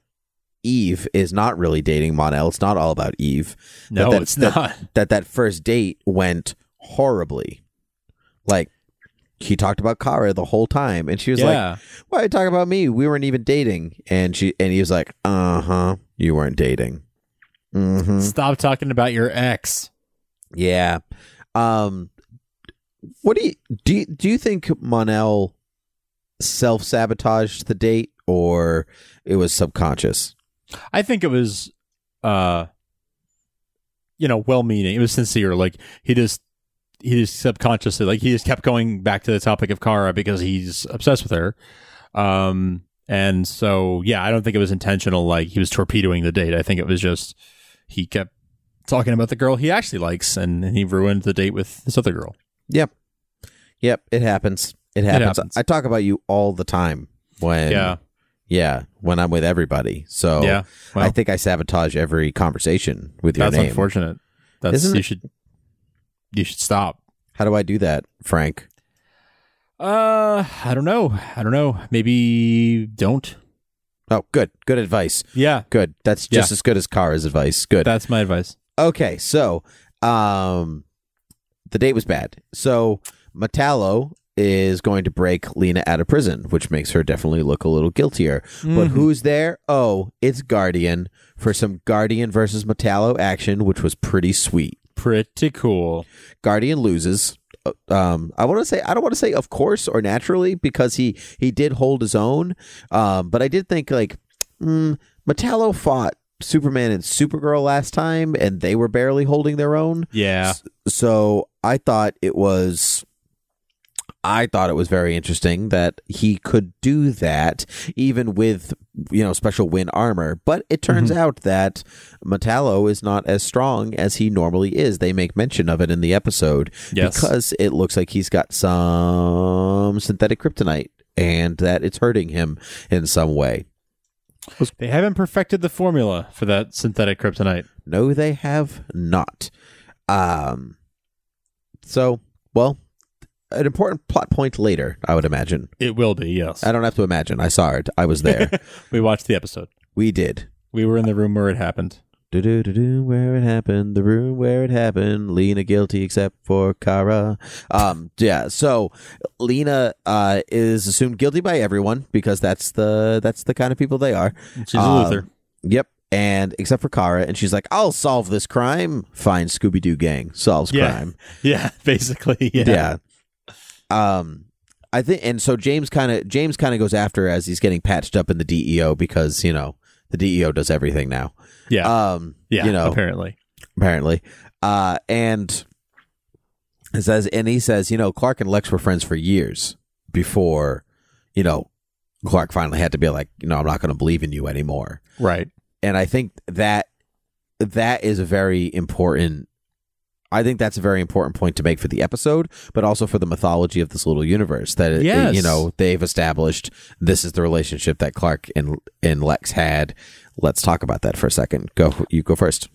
Eve is not really dating Mon-El. It's not all about Eve. No, that, it's that, not. That that first date went horribly. Like he talked about Kara the whole time, and she was like, "Why are you talking about me? We weren't even dating." And she and he was like, "Uh huh, you weren't dating." hmm Stop talking about your ex. Yeah. Um. What do you do? You, do you think Mon-El self sabotaged the date, or it was subconscious? I think it was, uh, you know, well meaning. It was sincere. Like he just, he just subconsciously, like he just kept going back to the topic of Kara because he's obsessed with her. Um, and so, yeah, I don't think it was intentional. Like he was torpedoing the date. I think it was just he kept talking about the girl he actually likes, and he ruined the date with this other girl. Yep. Yep. It happens. It happens. happens. I talk about you all the time when. yeah, Yeah. When I'm with everybody. So. yeah. Well, I think I sabotage every conversation with your that's name. unfortunate. That's Isn't you it- should you should stop. How do I do that, Frank? Uh, I don't know. I don't know. Maybe don't. Oh, good. Good advice. Yeah, Good. That's just Yeah. as good as Kara's advice. Good. that's my advice. Okay, so um the date was bad. So Metallo is going to break Lena out of prison, which makes her definitely look a little guiltier. But Mhm. who's there? Oh, it's Guardian for some Guardian versus Metallo action, which was pretty sweet. Pretty cool. Guardian loses. Uh, Um, I want to say I don't want to say of course or naturally because he he did hold his own. Um, but I did think like mm, Metallo fought Superman and Supergirl last time, and they were barely holding their own. Yeah. So I thought it was. I thought it was very interesting that he could do that even with you know special wind armor, but it turns out that Metallo is not as strong as he normally is. They make mention of it in the episode Yes. because it looks like he's got some synthetic kryptonite and that it's hurting him in some way. They haven't perfected the formula for that synthetic kryptonite. No, they have not. Um, so, well, an important plot point later, I would imagine. It will be, yes. I don't have to imagine. I saw it. I was there. we watched the episode. we did. We were in the room where it happened. Do do do do. Where it happened, the room where it happened. Lena guilty except for Kara. Um, yeah. So Lena uh is assumed guilty by everyone because that's the that's the kind of people they are. She's a Um, Luthor. Yep. And except for Kara, and she's like, "I'll solve this crime." Fine, Scooby Doo gang solves Yeah. crime. Yeah, basically. Yeah. yeah. Um, I think, and so James kind of James kind of goes after as he's getting patched up in the DEO because you know the DEO does everything now. Yeah. Um, yeah. you know, apparently. apparently, uh, and it says, and he says, you know, Clark and Lex were friends for years before, you know, Clark finally had to be like, you know, I'm not going to believe in you anymore. Right. And I think that that is a very important I think that's a very important point to make for the episode, but also for the mythology of this little universe. That Yes. you know they've established this is the relationship that Clark and and Lex had. Let's talk about that for a second. Go, you go first.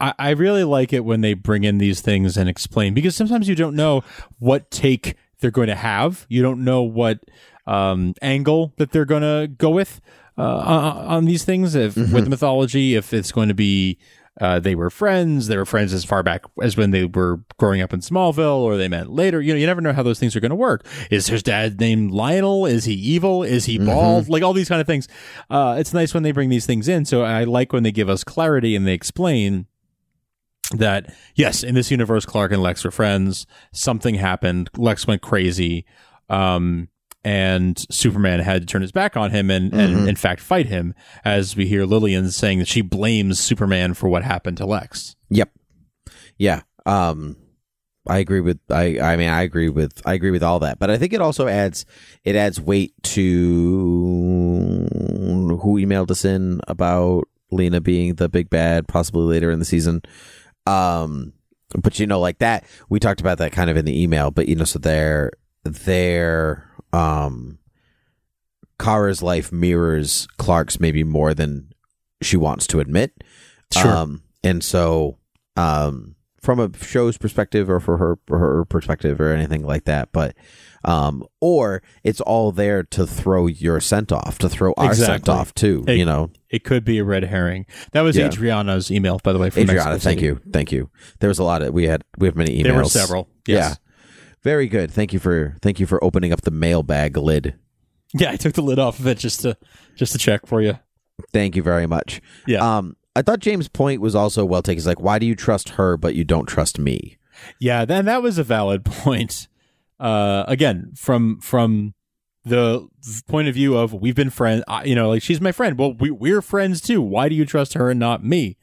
I, I really like it when they bring in these things and explain because sometimes you don't know what take they're going to have. You don't know what um, angle that they're going to go with uh, on, on these things. If with the mythology, if it's going to be uh, they were friends, they were friends as far back as when they were growing up in Smallville, or they met later. You know, you never know how those things are going to work. Is his dad named Lionel? Is he evil? Is he bald? Like all these kind of things. Uh, it's nice when they bring these things in. So I like when they give us clarity and they explain that yes, in this universe, Clark and Lex were friends. Something happened. Lex went crazy, um, and Superman had to turn his back on him and, and in fact fight him. As we hear Lillian saying that she blames Superman for what happened to Lex. Yep. Yeah. Um I agree with I I mean I agree with I agree with all that. But I think it also adds it adds weight to who emailed us in about Lena being the big bad possibly later in the season. Um but you know like that we talked about that kind of in the email, but you know so their their um Kara's life mirrors Clark's maybe more than she wants to admit. Sure. Um, and so, um, from a show's perspective or for her her perspective or anything like that. But um, or it's all there to throw your scent off, to throw our scent off too. Hey, you know, It could be a red herring. That was Yeah. Adriana's email, by the way. From Adriana, thank you, thank you. There was a lot of we had we have many emails. There were several. Yes. Very good. Thank you for thank you for opening up the mailbag lid. Yeah, I took the lid off of it just to just to check for you. Thank you very much. Yeah. Um, I thought James' point was also well taken. He's like, why do you trust her but you don't trust me? Yeah, then that was a valid point. Uh, again, from from the point of view of we've been friends, you know, like she's my friend. Well, we we're friends too. Why do you trust her and not me?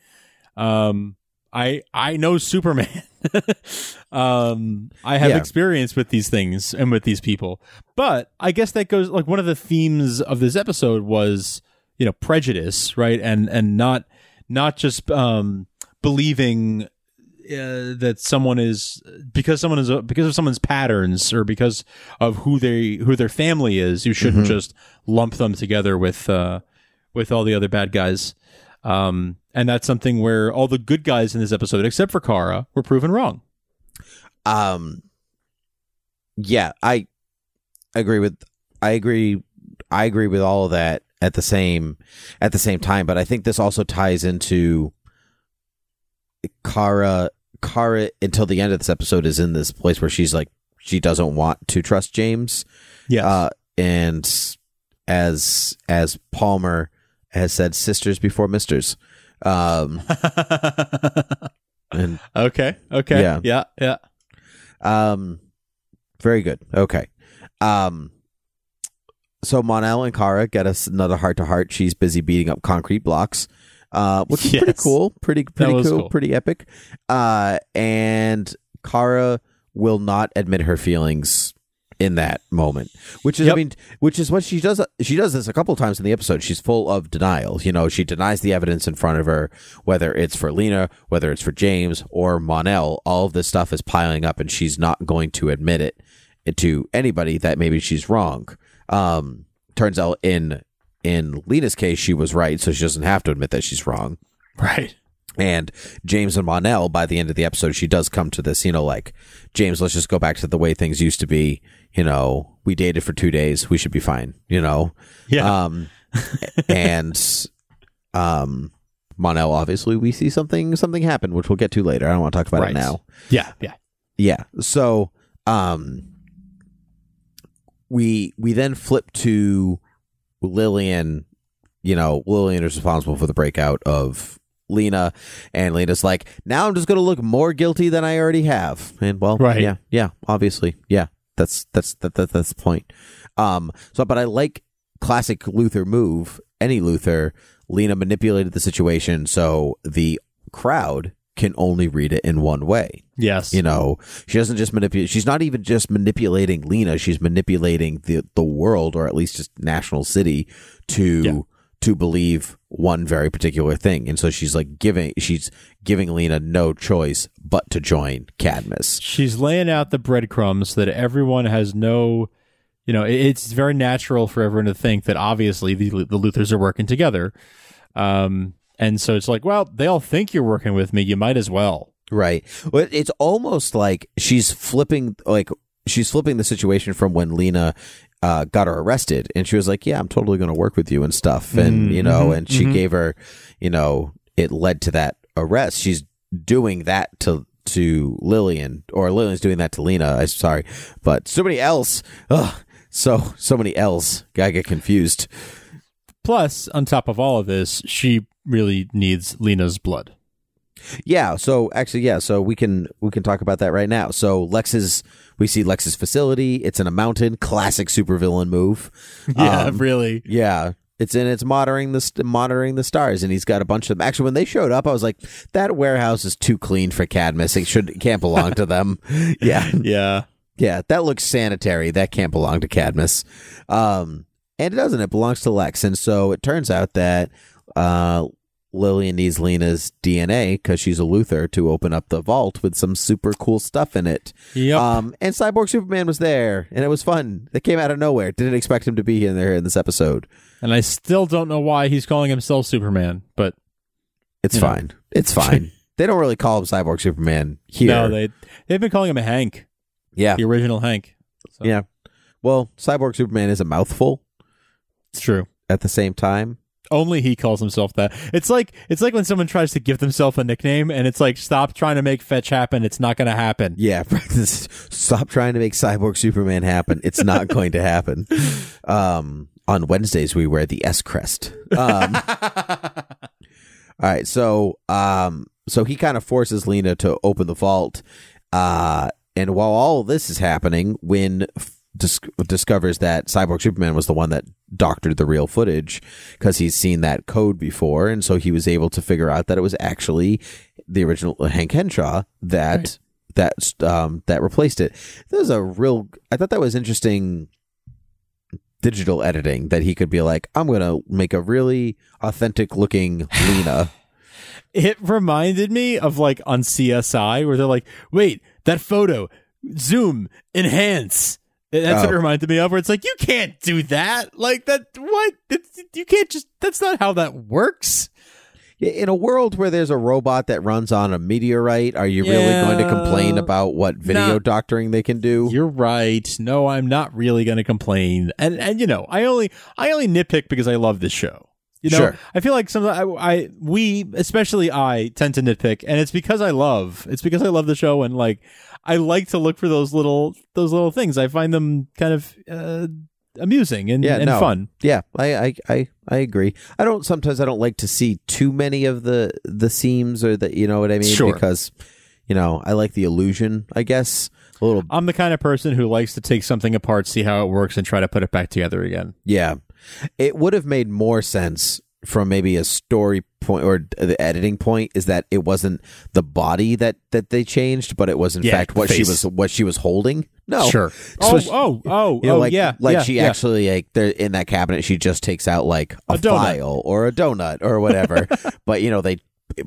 Um, I I know Superman. um, I have Yeah. experience with these things and with these people. But I guess that goes like one of the themes of this episode was you know prejudice, right? And and not not just um believing uh, that someone is because someone is because of someone's patterns or because of who they who their family is you shouldn't just lump them together with uh with all the other bad guys um and that's something where all the good guys in this episode except for Kara were proven wrong Um, yeah, I agree with I agree I agree with all of that at the same at the same time, but I think this also ties into Kara Kara until the end of this episode is in this place where she's like she doesn't want to trust James. yeah Uh and as as Palmer has said sisters before misters. Um and okay okay Yeah. yeah yeah Um, very good. Okay. Um, so Mon-El and Kara get us another heart to heart. She's busy beating up concrete blocks, uh, which is pretty cool. Pretty pretty cool, cool. Pretty epic. Uh, and Kara will not admit her feelings in that moment, which is I mean, which is what she does. She does this a couple times in the episode. She's full of denial. You know, she denies the evidence in front of her, whether it's for Lena, whether it's for James or Mon-El. All of this stuff is piling up, and she's not going to admit it to anybody that maybe she's wrong. Um, turns out in in Lena's case, she was right, so she doesn't have to admit that she's wrong. right And James and Mon-El, by the end of the episode, she does come to this, you know, like, James, let's just go back to the way things used to be. You know, we dated for two days. We should be fine, you know? yeah Um, and, um, Mon-El, obviously, we see something, something happen, which we'll get to later. I don't want to talk about Right. it now. yeah yeah Yeah. So, um, we we then flip to Lillian. You know, Lillian is responsible for the breakout of Lena, and Lena's like, "Now I'm just going to look more guilty than I already have." And well, Right. yeah, yeah, obviously, yeah. That's that's that, that that's the point. Um. So, but I like classic Luthor move. Any Luthor, Lena manipulated the situation so the crowd can only read it in one way. yes You know, she doesn't just manipulate. She's not even just manipulating Lena. She's manipulating the the world, or at least just national city, to Yeah. To believe one very particular thing. And so she's like giving she's giving Lena no choice but to join Cadmus. she's laying out the breadcrumbs that everyone has no you know it's very natural for everyone to think that obviously the, the luthors are working together um and so it's like well they all think you're working with me you might as well Right. Well, it's almost like she's flipping like she's flipping the situation from when Lena uh, got her arrested, and she was like, "Yeah, I'm totally going to work with you and stuff," and mm-hmm, you know, mm-hmm, and she mm-hmm. gave her, you know, it led to that arrest. She's doing that to to Lillian, or Lillian's doing that to Lena. I'm sorry, but somebody else. Ugh, so so many L's. I get confused. plus on top of all of this she really needs lena's blood Yeah, so actually yeah, so we can we can talk about that right now. So Lex's we see Lex's facility, it's in a mountain, classic supervillain move. yeah Um, really yeah. It's in it's monitoring the monitoring the stars and he's got a bunch of them. Actually when they showed up I was like that warehouse is too clean for Cadmus. It should can't belong to them. Yeah. yeah Yeah, that looks sanitary. That can't belong to Cadmus. Um, and it doesn't. It belongs to Lex. And so it turns out that uh, Lillian needs Lena's DNA because she's a Luthor to open up the vault with some super cool stuff in it. yep Um, and Cyborg Superman was there, and it was fun. It came out of nowhere. Didn't expect him to be in there in this episode. and i still don't know why he's calling himself superman but It's You know. fine. It's fine. they don't really call him Cyborg Superman here. No, they they've been calling him a Hank, yeah, the original Hank. So, yeah. Well, Cyborg Superman is a mouthful it's true. at the same time. Only he calls himself that. It's like it's like when someone tries to give themselves a nickname, and it's like, stop trying to make fetch happen. It's not going to happen. Yeah. Stop trying to make Cyborg Superman happen. It's not going to happen. Um, on Wednesdays we wear the S crest. Um, all right, so um, so he kind of forces Lena to open the vault, uh, and while all this is happening, f- dis- discovers that Cyborg Superman was the one that doctored the real footage because he's seen that code before, and so he was able to figure out that it was actually the original Hank Henshaw that Right. that um, that replaced it. That was a real. I thought that was interesting digital editing that he could be like, I'm gonna make a really authentic looking Lena. It reminded me of like on CSI where they're like, wait, that photo, zoom, enhance. That's what Oh. it uh, reminded me of. Where it's like, you can't do that. Like that. What? It's, you can't just. That's not how that works. In a world where there's a robot that runs on a meteorite, are you really going to complain about what video doctoring they can do? You're right. No, I'm not really going to complain. And and you know, I only I only nitpick because I love this show. You know, Sure. I feel like sometimes I, I we especially I tend to nitpick, and it's because I love it's because I love the show, and like I like to look for those little those little things. I find them kind of uh, amusing and, Yeah, and no. fun. Yeah, I, I, I, I agree. I don't sometimes I don't like to see too many of the the seams or the you know what I mean Sure. because you know I like the illusion. I guess a little. I'm the kind of person who likes to take something apart, see how it works, and try to put it back together again. Yeah, it would have made more sense from maybe a story point or the editing point is that it wasn't the body that that they changed, but it was in Yeah, fact what she was what she was holding. No, Sure. So Oh, she- oh, oh, You know, oh, like yeah, like yeah, she yeah. actually like they're in that cabinet. She just takes out like a, A file or a donut or whatever. but you know they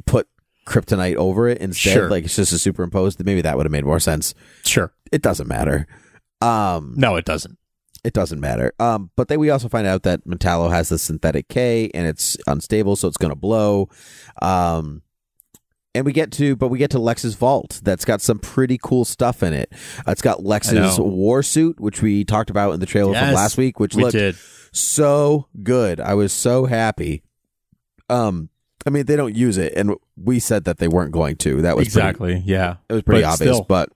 put kryptonite over it instead. Sure. Like it's just a superimposed. Maybe that would have made more sense. Sure. It doesn't matter. Um, No, it doesn't. It doesn't matter. Um, but then we also find out that Metallo has the synthetic K and it's unstable, so it's going to blow. Um, and we get to, but we get to Lex's vault that's got some pretty cool stuff in it. Uh, it's got Lex's war suit, which we talked about in the trailer from last week, which We looked did. so good. I was so happy. Um, I mean, they don't use it, and we said that they weren't going to. That was pretty- Exactly. yeah. it was pretty But obvious, still. but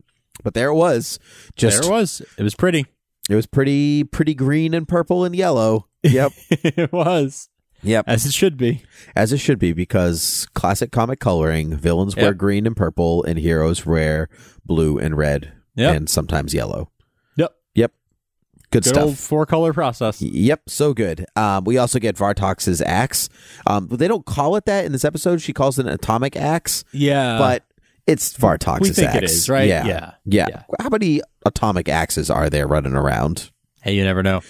but there it was. Just there it was. It was pretty. It was pretty pretty green and purple and yellow. Yep. it was. Yep. As it should be. As it should be, because classic comic coloring, villains wear green and purple, and heroes wear blue and red, Yep. and sometimes yellow. Yep. Yep. Good, Good stuff. four color process. Yep, so good. Um, we also get Vartox's axe. Um, they don't call it that in this episode. She calls it an atomic axe, Yeah. but it's Vartox's we think axe. it is, right? Yeah. Yeah. yeah. Yeah. How many atomic axes are there running around? hey, you never know.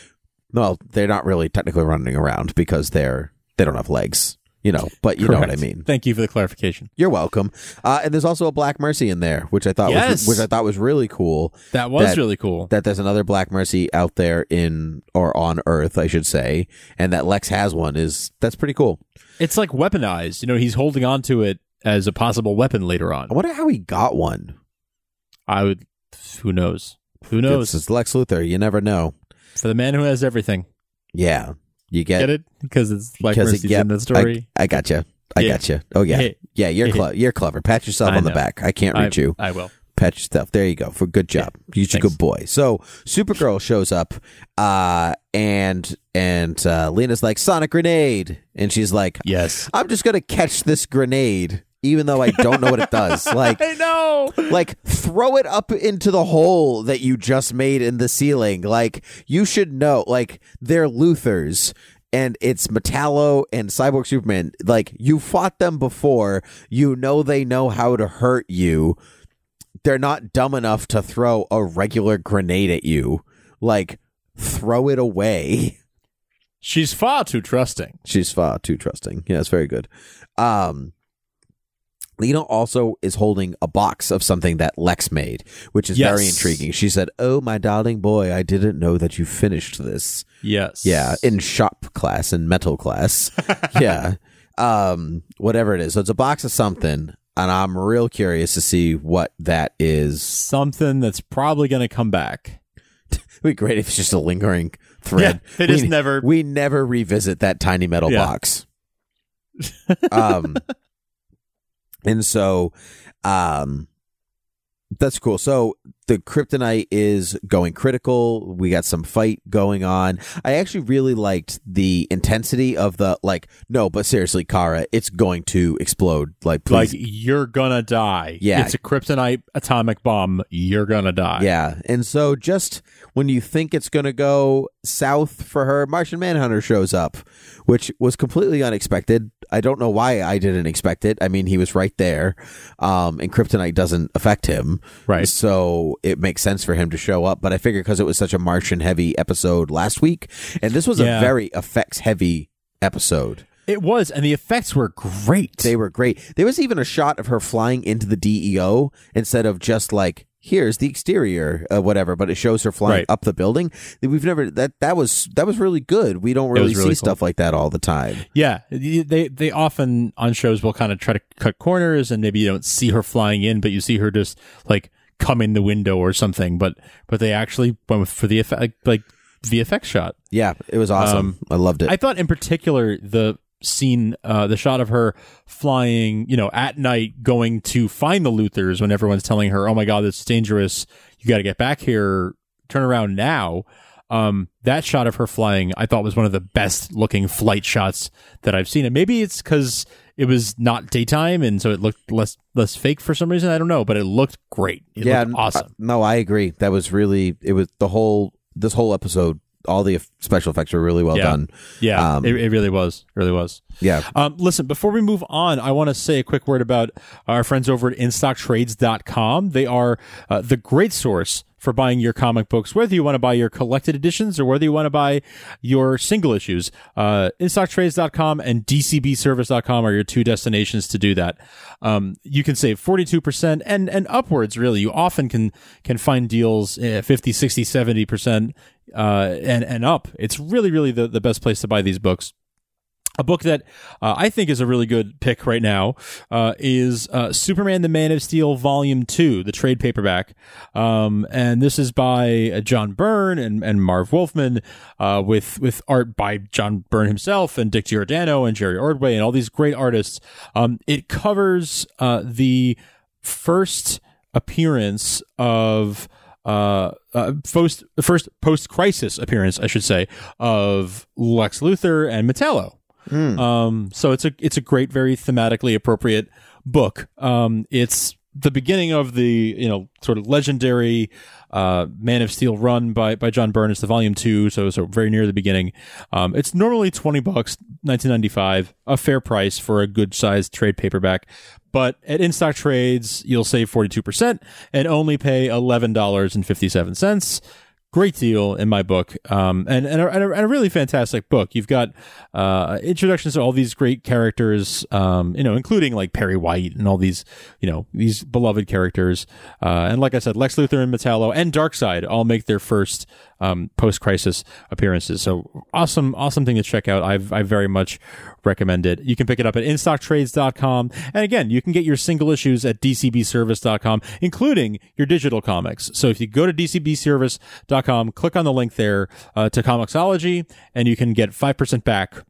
Well, they're not really technically running around because they're they don't have legs, you know. But you know what I mean. Thank you for the clarification. You're welcome. Uh, and there's also a Black Mercy in there, which I thought was which I thought was really cool. That was That- really cool. That there's another Black Mercy out there in or on Earth, I should say, and that Lex has one is that's pretty cool. it's like weaponized. You know, he's holding on to it as a possible weapon later on. I wonder how he got one. I would. Who knows? Who knows? It's Lex Luthor. You never know. For the man who has everything. Yeah, you get, Get it? Because it's like Mercy's yeah, in the story. I, I got you. I Yeah. got you. Oh yeah, yeah. You're clever. You're clever. Pat yourself I on the back. I can't I, reach you. I will. Pat yourself. There you go. For good job. You're a good boy. So Supergirl shows up, uh, and and uh, Lena's like Sonic grenade, and she's like, Yes. I'm just gonna catch this grenade, even though I don't know what it does. Like. I know. like throw it up into the hole that you just made in the ceiling like you should know like they're luthors and it's metallo and cyborg superman like you fought them before you know they know how to hurt you they're not dumb enough to throw a regular grenade at you like throw it away She's far too trusting. She's far too trusting. Yeah, it's very good. Um, Lena also is holding a box of something that Lex made, which is very intriguing. She said, "Oh, my darling boy, I didn't know that you finished this." Yes. Yeah, in shop class, in metal class. yeah. Um, whatever it is. So it's a box of something. and I'm real curious to see what that is. Something that's probably going to come back. It'd be great if it's just a lingering thread. Yeah, just we, never- we never revisit that tiny metal Yeah. box. um, and so, um, that's cool. So the kryptonite is going critical. We got some fight going on. I actually really liked the intensity of the like. No, but seriously, Kara, it's going to explode. Like, please. Like you're gonna die. Yeah. it's a kryptonite atomic bomb. You're gonna die. Yeah. And so just when you think it's going to go south for her, Martian Manhunter shows up, which was completely unexpected. I don't know why I didn't expect it. I mean, he was right there. Um, and kryptonite doesn't affect him. Right. So it makes sense for him to show up. But I figured because it was such a Martian heavy episode last week, and this was Yeah. a very effects heavy episode. It was, and the effects were great. They were great. There was even a shot of her flying into the DEO instead of just like here's the exterior, uh, whatever. But it shows her flying Right. up the building. We've never that that was that was really good. We don't really really see stuff like that all the time. Yeah, they they often on shows will kind of try to cut corners, and maybe you don't see her flying in, but you see her just like come in the window or something. But but they actually went for the effect, like VFX shot. Yeah, it was awesome. Um, I loved it. I thought in particular the scene, uh, the shot of her flying, you know, at night going to find the Luthers when everyone's telling her, "Oh my God, this is dangerous. You got to get back here. Turn around now." Um, that shot of her flying, I thought was one of the best looking flight shots that I've seen. And maybe it's because it was not daytime, and so it looked less less fake for some reason. I don't know, but it looked great. It yeah, looked awesome. uh, no, I agree. That was really it was the whole this whole episode. All the special effects were really well Yeah. done. yeah, um, it, it really was, really was. Yeah, Um, listen, before we move on, I want to say a quick word about our friends over at InStockTrades.com. They are uh, the great source for buying your comic books, whether you want to buy your collected editions or whether you want to buy your single issues. Uh, InStockTrades.com and DCBService.com are your two destinations to do that. Um, you can save 42% and, and upwards, really. You often can, can find deals uh, 50, 60, 70%, uh, and, and up. It's really, really the, the best place to buy these books. A book that uh, I think is a really good pick right now uh, is uh, Superman the Man of Steel Volume 2, the trade paperback. Um, and this is by uh, John Byrne and, and Marv Wolfman uh, with, with art by John Byrne himself and Dick Giordano and Jerry Ordway and all these great artists. Um, it covers uh, the first appearance of uh, uh first first post crisis appearance, I should say, of Lex Luthor and Metallo. Um, so it's a it's a great, very thematically appropriate book. Um, it's the beginning of the you know sort of legendary uh, Man of Steel run by by John Byrne. It's the volume two, so so very near the beginning. Um, it's normally twenty bucks, nineteen ninety five, a fair price for a good sized trade paperback. But at in stock trades, you'll save forty two percent and only pay eleven dollars and fifty seven cents great deal in my book um, and, and, a, and, a, really fantastic book. You've got uh, introductions to all these great characters um, you know including like perry white and all these you know these beloved characters. Uh, and like i said lex luthor and metallo and darkseid all make their first um, post-crisis appearances. So awesome awesome thing to check out. I've i very much recommend it. You can pick it up at instocktrades.com and again you can get your single issues at dcbservice.com including your digital comics. So if you go to dcbservice.com click on the link there uh, to comiXology and you can get 5% back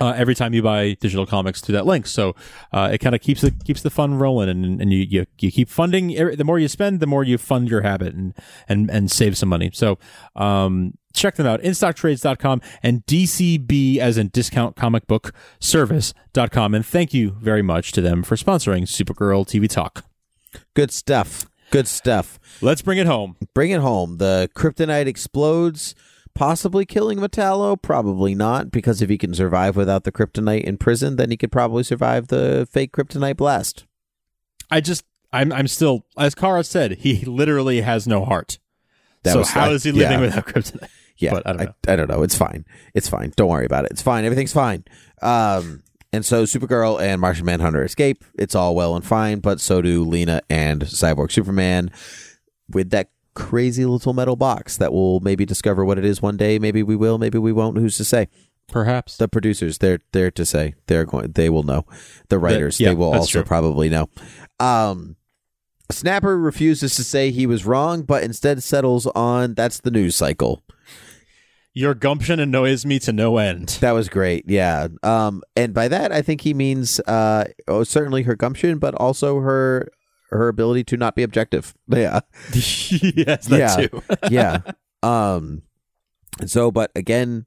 uh, every time you buy digital comics through that link. So uh, it kind of keeps the keeps the fun rolling, and, and you, you you keep funding. The more you spend, the more you fund your habit and and and save some money. So um, check them out: instocktrades.com and DCB as in discount comic book service.com. And thank you very much to them for sponsoring Supergirl TV Talk. good stuff. Good stuff. Let's bring it home. Bring it home. The kryptonite explodes, possibly killing Metallo. Probably not, because if he can survive without the kryptonite in prison, then he could probably survive the fake kryptonite blast. I just I'm I'm still as Kara said, he literally has no heart. That so was- how I- is he living yeah. without kryptonite? Yeah, But I don't know. I, don't know. It's fine. It's fine. Don't worry about it. It's fine. Everything's fine. Um, and so Supergirl and Martian Manhunter escape. It's all well and fine, but so do Lena and Cyborg Superman with that crazy little metal box that we'll maybe discover what it is one day. Maybe we will. Maybe we won't. Who's to say? perhaps. The producers, they're there to say they're going. They will know. The writers, yeah, they will also true. probably know. Um, Snapper refuses to say he was wrong, but instead settles on that's the news cycle. Your gumption annoys me to no end. That was great. Yeah. Um, and by that, I think he means uh, oh, certainly her gumption, but also her her ability to not be objective. Yeah. yes, that Yeah. too. yeah. Um and so but again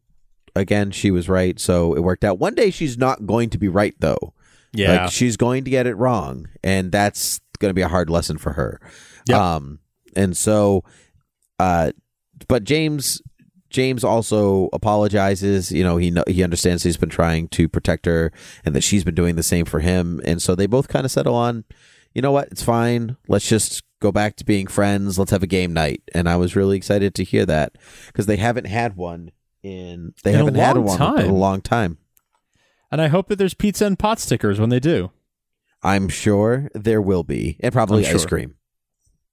again she was right, so it worked out. One day she's not going to be right though. yeah. Like she's going to get it wrong and that's going to be a hard lesson for her. Yep. Um and so uh but James James also apologizes. You know, he he understands he's been trying to protect her, and that she's been doing the same for him. And so they both kind of settle on, you know what, it's fine. Let's just go back to being friends. Let's have a game night. And I was really excited to hear that because they haven't had one in they In haven't had one in a long time. and I hope that there's pizza and pot stickers when they do. I'm sure there will be, and probably I'm ice sure. cream.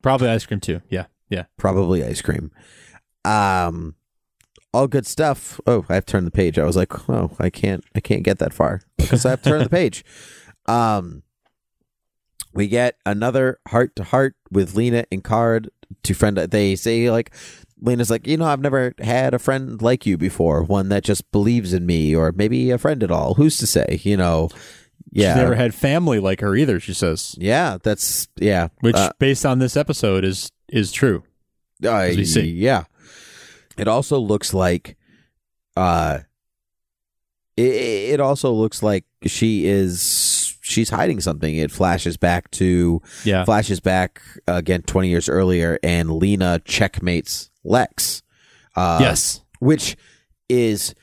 Probably ice cream too. Yeah. Yeah. Probably ice cream. Um, all good stuff. Oh, I've turned the page. I was like, oh, I can't, I can't get that far because I've turned the page. Um, we get another heart to heart with Lena and Card to friend. They say like, Lena's like, you know, I've never had a friend like you before, one that just believes in me, or maybe a friend at all. Who's to say? You know, yeah, She's never had family like her either, she says. yeah. That's yeah. Which Uh, based on this episode is is true. Uh, we see. Yeah. It also looks like uh it, it also looks like she is she's hiding something. It flashes back to Yeah. flashes back again 20 years earlier and Lena checkmates Lex. Uh yes. which is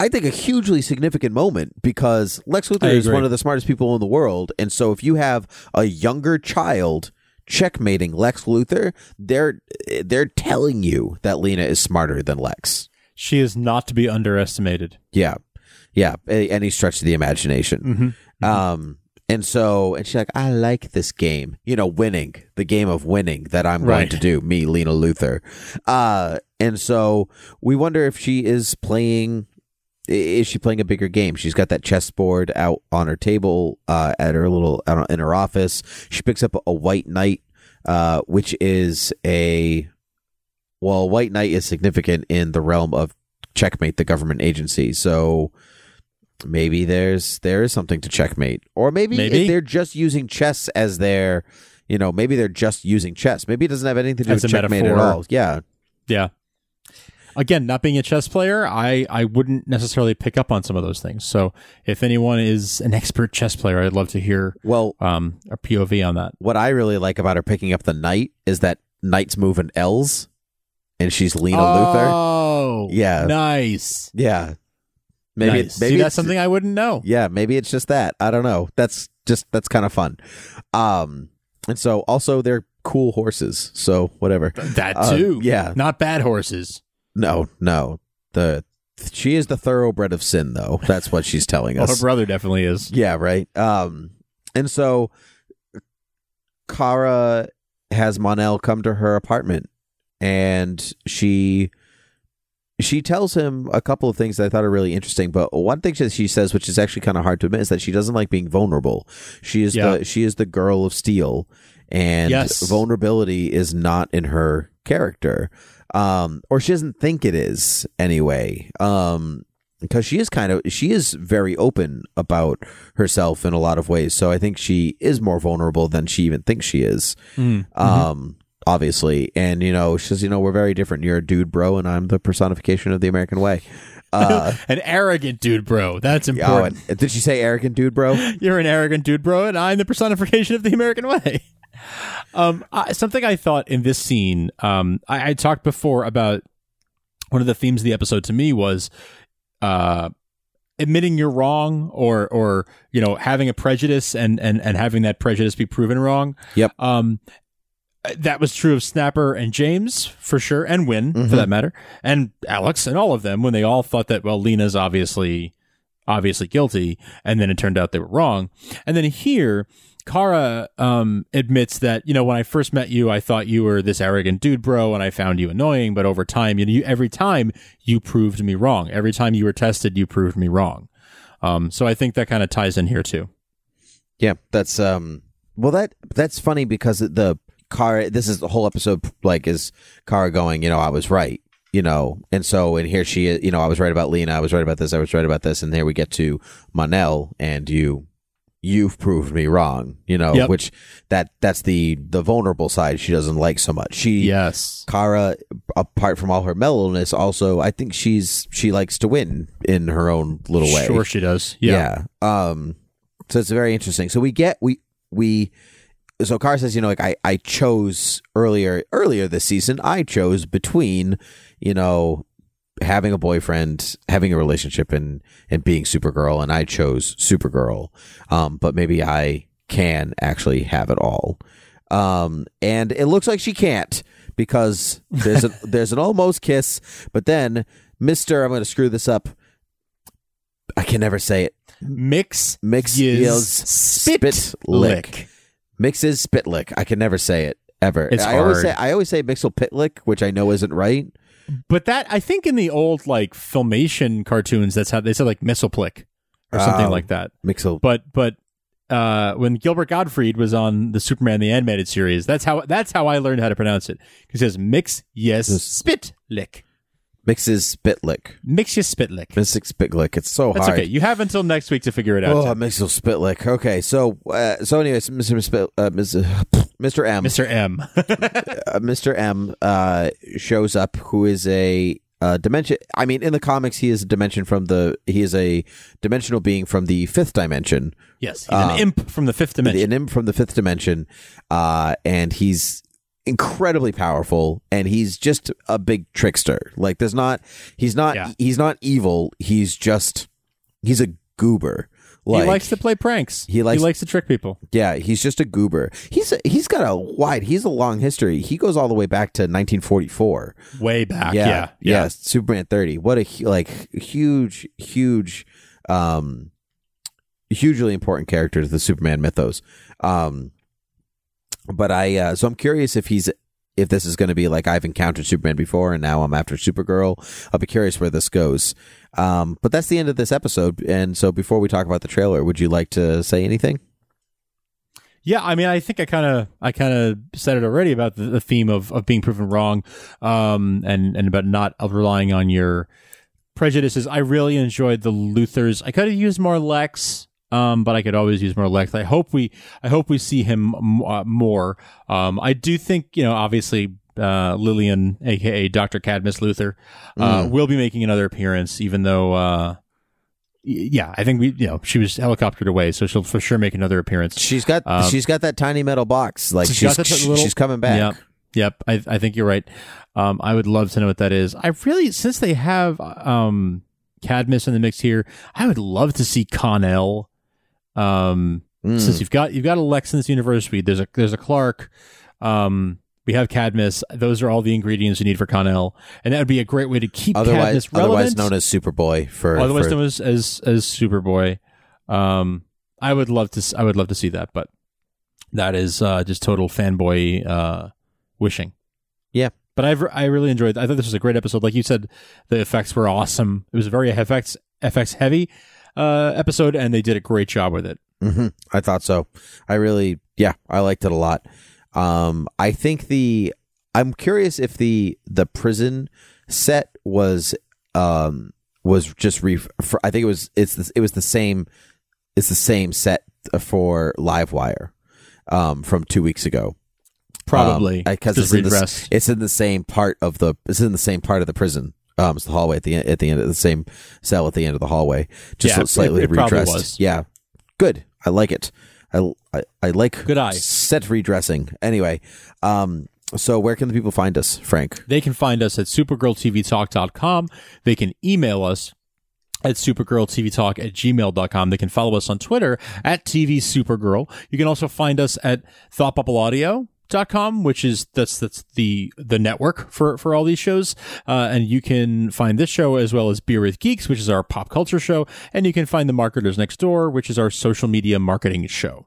I think a hugely significant moment because Lex Luthor is one of the smartest people in the world, and so if you have a younger child checkmating Lex Luthor, they're they're telling you that Lena is smarter than Lex. She is not to be underestimated. Yeah, yeah, any stretch of the imagination. Mm-hmm. Um, and so, and she's like, I like this game, you know, winning the game of winning that I'm going to do, me, Lena Luthor. Uh, and so we wonder if she is playing, is she playing a bigger game? She's got that chessboard out on her table, uh, at her little, out in her office. She picks up a white knight, uh, which is a, well, white knight is significant in the realm of checkmate, the government agency. So, maybe there's there is something to checkmate or maybe, Maybe. they're just using chess as their you know maybe they're just using chess maybe it doesn't have anything to do As with checkmate at metaphor. all yeah Yeah. Again, not being a chess player, I, I wouldn't necessarily pick up on some of those things. So if anyone is an expert chess player, I'd love to hear well um, a POV on that. what i really like about her picking up the knight is that knight's moving l's and she's lena luthor Oh, Yeah. nice. yeah maybe nice. maybe See, that's something I wouldn't know. yeah maybe it's just that i don't know that's just that's kind of fun um and so also they're cool horses so whatever That Uh, too. yeah. Not bad horses. No, no. The she is the thoroughbred of sin, though. That's what she's telling us. Well, her brother definitely is. yeah, right. Um, and so Kara has Mon-El come to her apartment, and she she tells him a couple of things that I thought are really interesting. But one thing that she says, which is actually kind of hard to admit, is that she doesn't like being vulnerable. She is Yeah. the she is the girl of steel, and Yes. vulnerability is not in her character, um, or she doesn't think it is anyway. Um, because she is kind of she is very open about herself in a lot of ways. So I think she is more vulnerable than she even thinks she is. Mm. Um, obviously, and you know, she says, you know, we're very different. You're a dude, bro, and I'm the personification of the American way. Uh, An arrogant dude, bro. That's oh, important. and- did she say arrogant dude, bro? You're an arrogant dude, bro, and I'm the personification of the American way. Um, I, something I thought in this scene, um, I, I talked before about one of the themes of the episode to me was, uh, admitting you're wrong or, or, you know, having a prejudice and, and, and having that prejudice be proven wrong. Yep. Um, that was true of Snapper and James for sure, and Winn Mhm. for that matter, and Alex and all of them when they all thought that well, Lena's obviously obviously guilty, and then it turned out they were wrong. And then here, Kara um, admits that you know when I first met you, I thought you were this arrogant dude, bro, and I found you annoying. But over time, you know, you, every time you proved me wrong. Every time you were tested, you proved me wrong. Um, so I think that kind of ties in here too. Yeah, that's um. Well, that that's funny because the Kara. This is the whole episode. Like, is Kara going? You know, I was right. You know, and so and here she is. You know, I was right about Lena. I was right about this. I was right about this. And there we get to Mon-El, and you, you've proved me wrong. You know, Yep. which that that's the the vulnerable side she doesn't like so much. She Yes. Kara, apart from all her mellowness, also I think she's she likes to win in her own little way. Sure, she does. Yeah. Yeah. Um. So it's very interesting. So we get we we. So Kara says, you know, like I I chose earlier earlier this season. I chose between, you know, having a boyfriend, having a relationship, and and being Supergirl, and I chose Supergirl. Um. But maybe I can actually have it all. Um. And it looks like she can't because there's a there's an almost kiss, but then Mister, I'm going to screw this up. I can never say it. Mix Mix Yiz Yiz spit, spit lick. lick. Mixes spit lick. I can never say it ever. It's I always hard. say I always say mixel Pitlick, which I know isn't right. But that I think in the old like filmation cartoons, that's how they said like Missile-plick or something Oh. like that. Mixel. But but uh, when Gilbert Gottfried was on the Superman the animated series, that's how that's how I learned how to pronounce it. He says mix yes Yes. spit lick. Mixes spit lick. Spitlick. your spit lick. Mixes spit lick. It's so That's hard. okay. You have until next week to figure it out. Oh, Tim. mixel spit lick. Okay, so uh, so anyways, Mr. Spit, uh, Mr. M, Mr. M. uh, Mr. M uh, shows up, who is a uh, dimension. I mean, in the comics, he is a dimension from the. He is a dimensional being from the fifth dimension. yes, he's an imp from the fifth dimension. an imp from the fifth dimension, uh, and he's incredibly powerful, and he's just a big trickster. Like, there's not. He's not. Yeah. He's not evil. He's just. He's a goober. Like, he likes to play pranks. He likes, he likes to trick people. Yeah, he's just a goober. He's he's got a wide. He's a long history. He goes all the way back to 1944. Way back. yeah, Yeah. yeah, Superman 30. What a like huge, huge, um, hugely important character to the Superman mythos. Um, but I uh, so I'm curious if he's if this is going to be like I've encountered Superman before and now I'm after Supergirl. I'll be curious where this goes. Um, but that's the end of this episode. And so before we talk about the trailer, would you like to say anything? Yeah, I mean, I think I kind of, I kind of said it already about the, the theme of, of being proven wrong, um, and and about not relying on your prejudices. I really enjoyed the Luthors. I could have used more Lex, um, but I could always use more Lex. I hope we, I hope we see him m- uh, more. Um, I do think, you know, obviously. Uh, Lillian, aka Dr. Cadmus Luthor, uh, will be making another appearance, even though, uh, y- yeah, I think we, you know, she was helicoptered away, so she'll for sure make another appearance. She's got Um, she's got that tiny metal box. Like She's she's got she's, coming back. Yep. Yep. I, I think you're right. Um, I would love to know what that is. I really, since they have um, Cadmus in the mix here, I would love to see Kon-El. Um, Mm. since you've got you've got a Lex in this universe, we there's a there's a Clark. Um, we have Cadmus. Those are all the ingredients you need for Kon-El, and that would be a great way to keep Otherwise, Cadmus relevant. otherwise known as Superboy for, otherwise for known as as, as Superboy. Um, I would love to. I would love to see that, but that is uh, just total fanboy uh, wishing. Yeah. but I've I really enjoyed. I thought this was a great episode. Like you said, the effects were awesome. It was very FX FX heavy uh, episode, and they did a great job with it. hmm I thought so. I really, yeah, I liked it a lot. Um, I think the I'm curious if the the prison set was um was just re. For, I think it was it's the, it was the same. It's the same set for Livewire, um, from two weeks ago. Probably because Um, it's in, the, it's in the same part of the it's in the same part of the prison. Um, it's the hallway at the end, at the end of the same cell at the end of the hallway, just Yeah, slightly it- it redressed. Yeah, good. I like it. I, I, I like Good eye. set redressing. Anyway, um, so where can the people find us, Frank? They can find us at supergirltvtalk.com. They can email us at supergirltvtalk at gmail.com. They can follow us on Twitter at TV Supergirl. You can also find us at Thought Bubble Audio, radio.com, which is that's that's the the network for for all these shows. Uh, and you can find this show as well as Beer with Geeks, which is our pop culture show, and you can find the Marketers Next Door, which is our social media marketing show.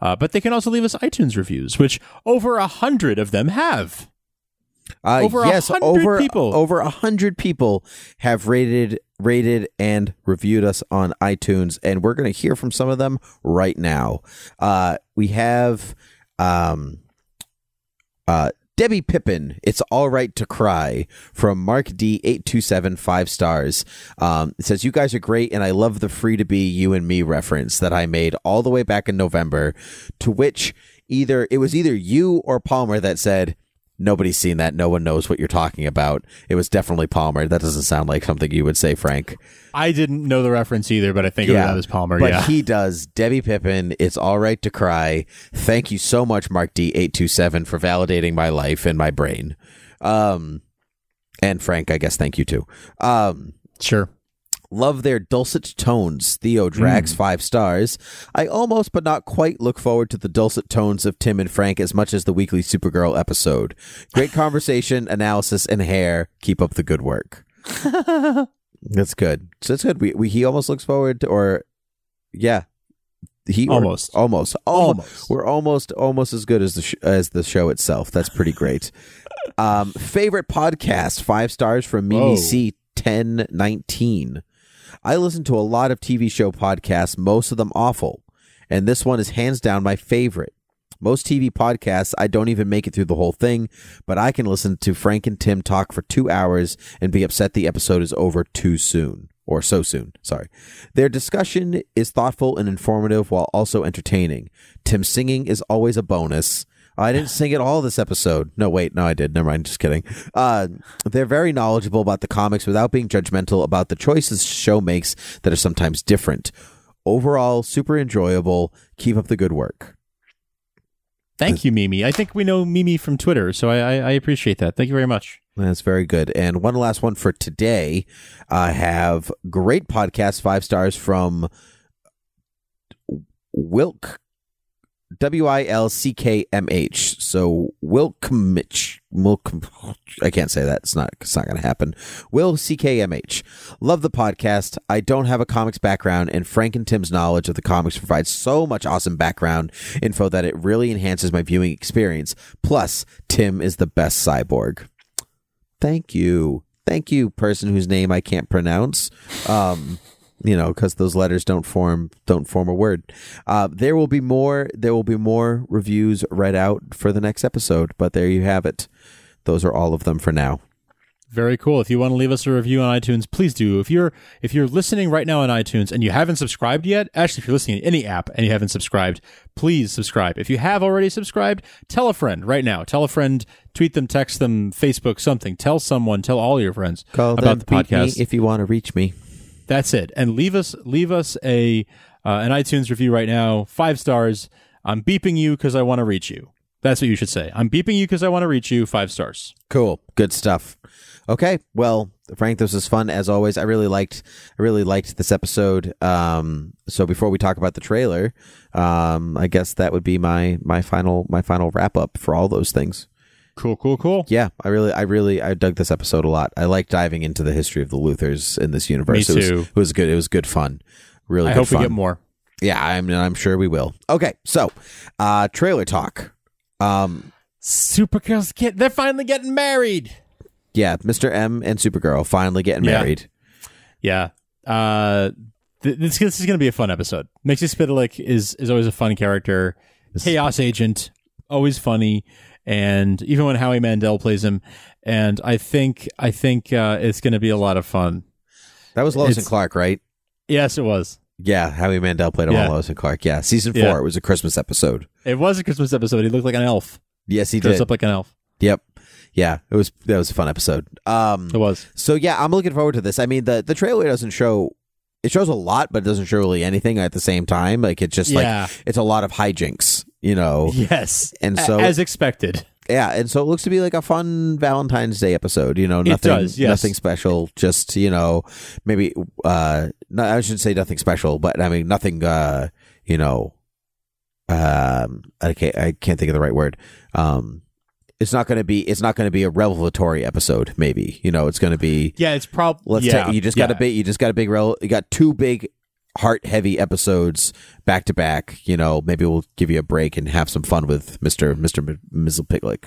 Uh, but they can also leave us iTunes reviews, which over a hundred of them have. Uh, Over a yes, hundred over people. over a hundred people have rated rated and reviewed us on iTunes, and we're going to hear from some of them right now. Uh, we have um, uh, Debbie Pippin. It's all right to cry from Mark D eight two seven five stars. Um, it says you guys are great, and I love the free to be you and me reference that I made all the way back in November. To which either it was either you or Palmer that said. Nobody's seen that. No one knows what you're talking about. It was definitely Palmer. That doesn't sound like something you would say, Frank. I didn't know the reference either, but I think yeah. it was Palmer. But yeah. he does. Debbie Pippin, it's all right to cry. Thank you so much, Mark D827, for validating my life and my brain. Um, and Frank, I guess, thank you too. Um, sure. Love their dulcet tones. Theo Drags five stars. I almost but not quite look forward to the dulcet tones of Tim and Frank as much as the weekly Supergirl episode. Great conversation, analysis, and hair. Keep up the good work. That's good. So that's good. We, we he almost looks forward to, or yeah, he Almost. almost, Almost. We're almost almost as good as the sh- as the show itself. That's pretty great. um, favorite podcast five stars from Mimi. C ten nineteen. I listen to a lot of TV show podcasts, most of them awful, and this one is hands down my favorite. Most TV podcasts, I don't even make it through the whole thing, but I can listen to Frank and Tim talk for two hours and be upset the episode is over too soon. Or so soon, sorry. Their discussion is thoughtful and informative while also entertaining. Tim singing is always a bonus. I didn't sing it all this episode. No, wait, no, I did. Never mind, just kidding. Uh, they're very knowledgeable about the comics without being judgmental about the choices show makes that are sometimes different. Overall, super enjoyable. Keep up the good work. Thank you, Mimi. I think we know Mimi from Twitter, so I, I, I appreciate that. Thank you very much. That's very good. And one last one for today. I have great podcast, five stars from Wilk, W I L C K M H. So Wilkmich. Wilk, I can't say that. It's not. It's not going to happen. Will C K M H. Love the podcast. I don't have a comics background, and Frank and Tim's knowledge of the comics provides so much awesome background info that it really enhances my viewing experience. Plus, Tim is the best cyborg. Thank you. Thank you, person whose name I can't pronounce. Um, you know, because those letters don't form don't form a word. Uh, there will be more. There will be more reviews read out for the next episode. But there you have it. Those are all of them for now. Very cool. If you want to leave us a review on iTunes, please do. If you're if you're listening right now on iTunes and you haven't subscribed yet, actually if you're listening in any app and you haven't subscribed, please subscribe. If you have already subscribed, tell a friend right now. Tell a friend, tweet them, text them, Facebook, something. Tell someone, tell all your friends Call about them, the podcast. if you want to reach me. That's it. And leave us leave us a uh, an iTunes review right now. Five stars. I'm beeping you because I want to reach you. That's what you should say. I'm beeping you because I want to reach you. Five stars. Cool. Good stuff. Okay. Well, Frank, this was fun as always. I really liked I really liked this episode. Um so before we talk about the trailer, um I guess that would be my my final my final wrap up for all those things. Cool, cool, cool. Yeah, I really I really I dug this episode a lot. I like diving into the history of the Luthors in this universe. Me It was, too. it was good. It was good fun. Really I hope fun. we get more. Yeah, I'm I'm sure we will. Okay. So, uh trailer talk. Um Supergirls get they're finally getting married. yeah, Mr. M and Supergirl finally getting Yeah. married. Yeah. Uh th- this, this is going to be a fun episode. Mixie Spitalik is is always a fun character. Chaos agent, always funny, and even when Howie Mandel plays him, and I think I think uh, it's going to be a lot of fun. That was Lois and Clark, right? Yes, it was. Yeah, Howie Mandel played him on Yeah. Lois and Clark. Yeah, season four. Yeah. It was a Christmas episode. It was a Christmas episode. He looked like an elf. Yes, he Dressed did. up like an elf. Yep. Yeah, it was that was a fun episode. Um, It was. so yeah, I'm looking forward to this. I mean, the the trailer doesn't show. It shows a lot, but it doesn't show really anything at the same time. Like it's just Yeah. like it's a lot of hijinks, you know. Yes. And so- as expected. Yeah, and so it looks to be like a fun Valentine's Day episode. You know, nothing, does, yes. nothing special. Just you know, maybe uh, no, I shouldn't say nothing special, but I mean nothing. Uh, you know, um I can't I can't think of the right word. Um it's not going to be it's not going to be a revelatory episode maybe. You know, it's going to be Yeah, it's probably let's yeah, you just got a big you just got a big rel you got two big heart heavy episodes back to back, you know, maybe we'll give you a break and have some fun with Mr. Mr. Mizzle Piglick.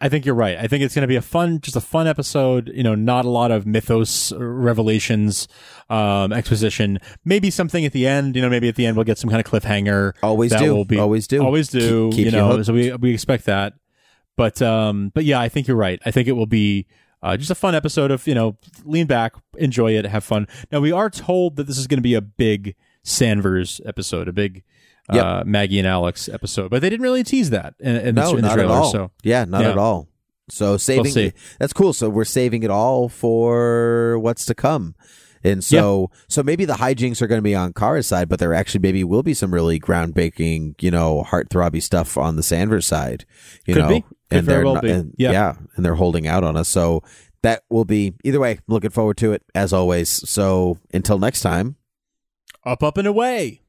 I think you're right. I think it's going to be a fun, just a fun episode. You know, not a lot of mythos uh, revelations, um, exposition. Maybe something at the end. You know, maybe at the end we'll get some kind of cliffhanger. Always do. Be, Always do. Always do. Keep- keeps you you know, hooked. so we we expect that. But um, but yeah, I think you're right. I think it will be uh, just a fun episode of you know, lean back, enjoy it, have fun. Now we are told that this is going to be a big Sanvers episode, a big. Uh, Maggie and Alex episode, but they didn't really tease that in, in, No, the, in the not trailer. at all. So yeah, not Yeah. at all. So saving see. that's cool. So we're saving it all for what's to come. And so so maybe the hijinks are going to be on Kara's side, but there actually maybe will be some really groundbreaking, you know, heartthrobby stuff on the Sanvers side. You Could know, be. And they're well not- and- Yeah. yeah, and they're holding out on us. So that will be either way. Looking forward to it as always. So until next time. up, up, and away.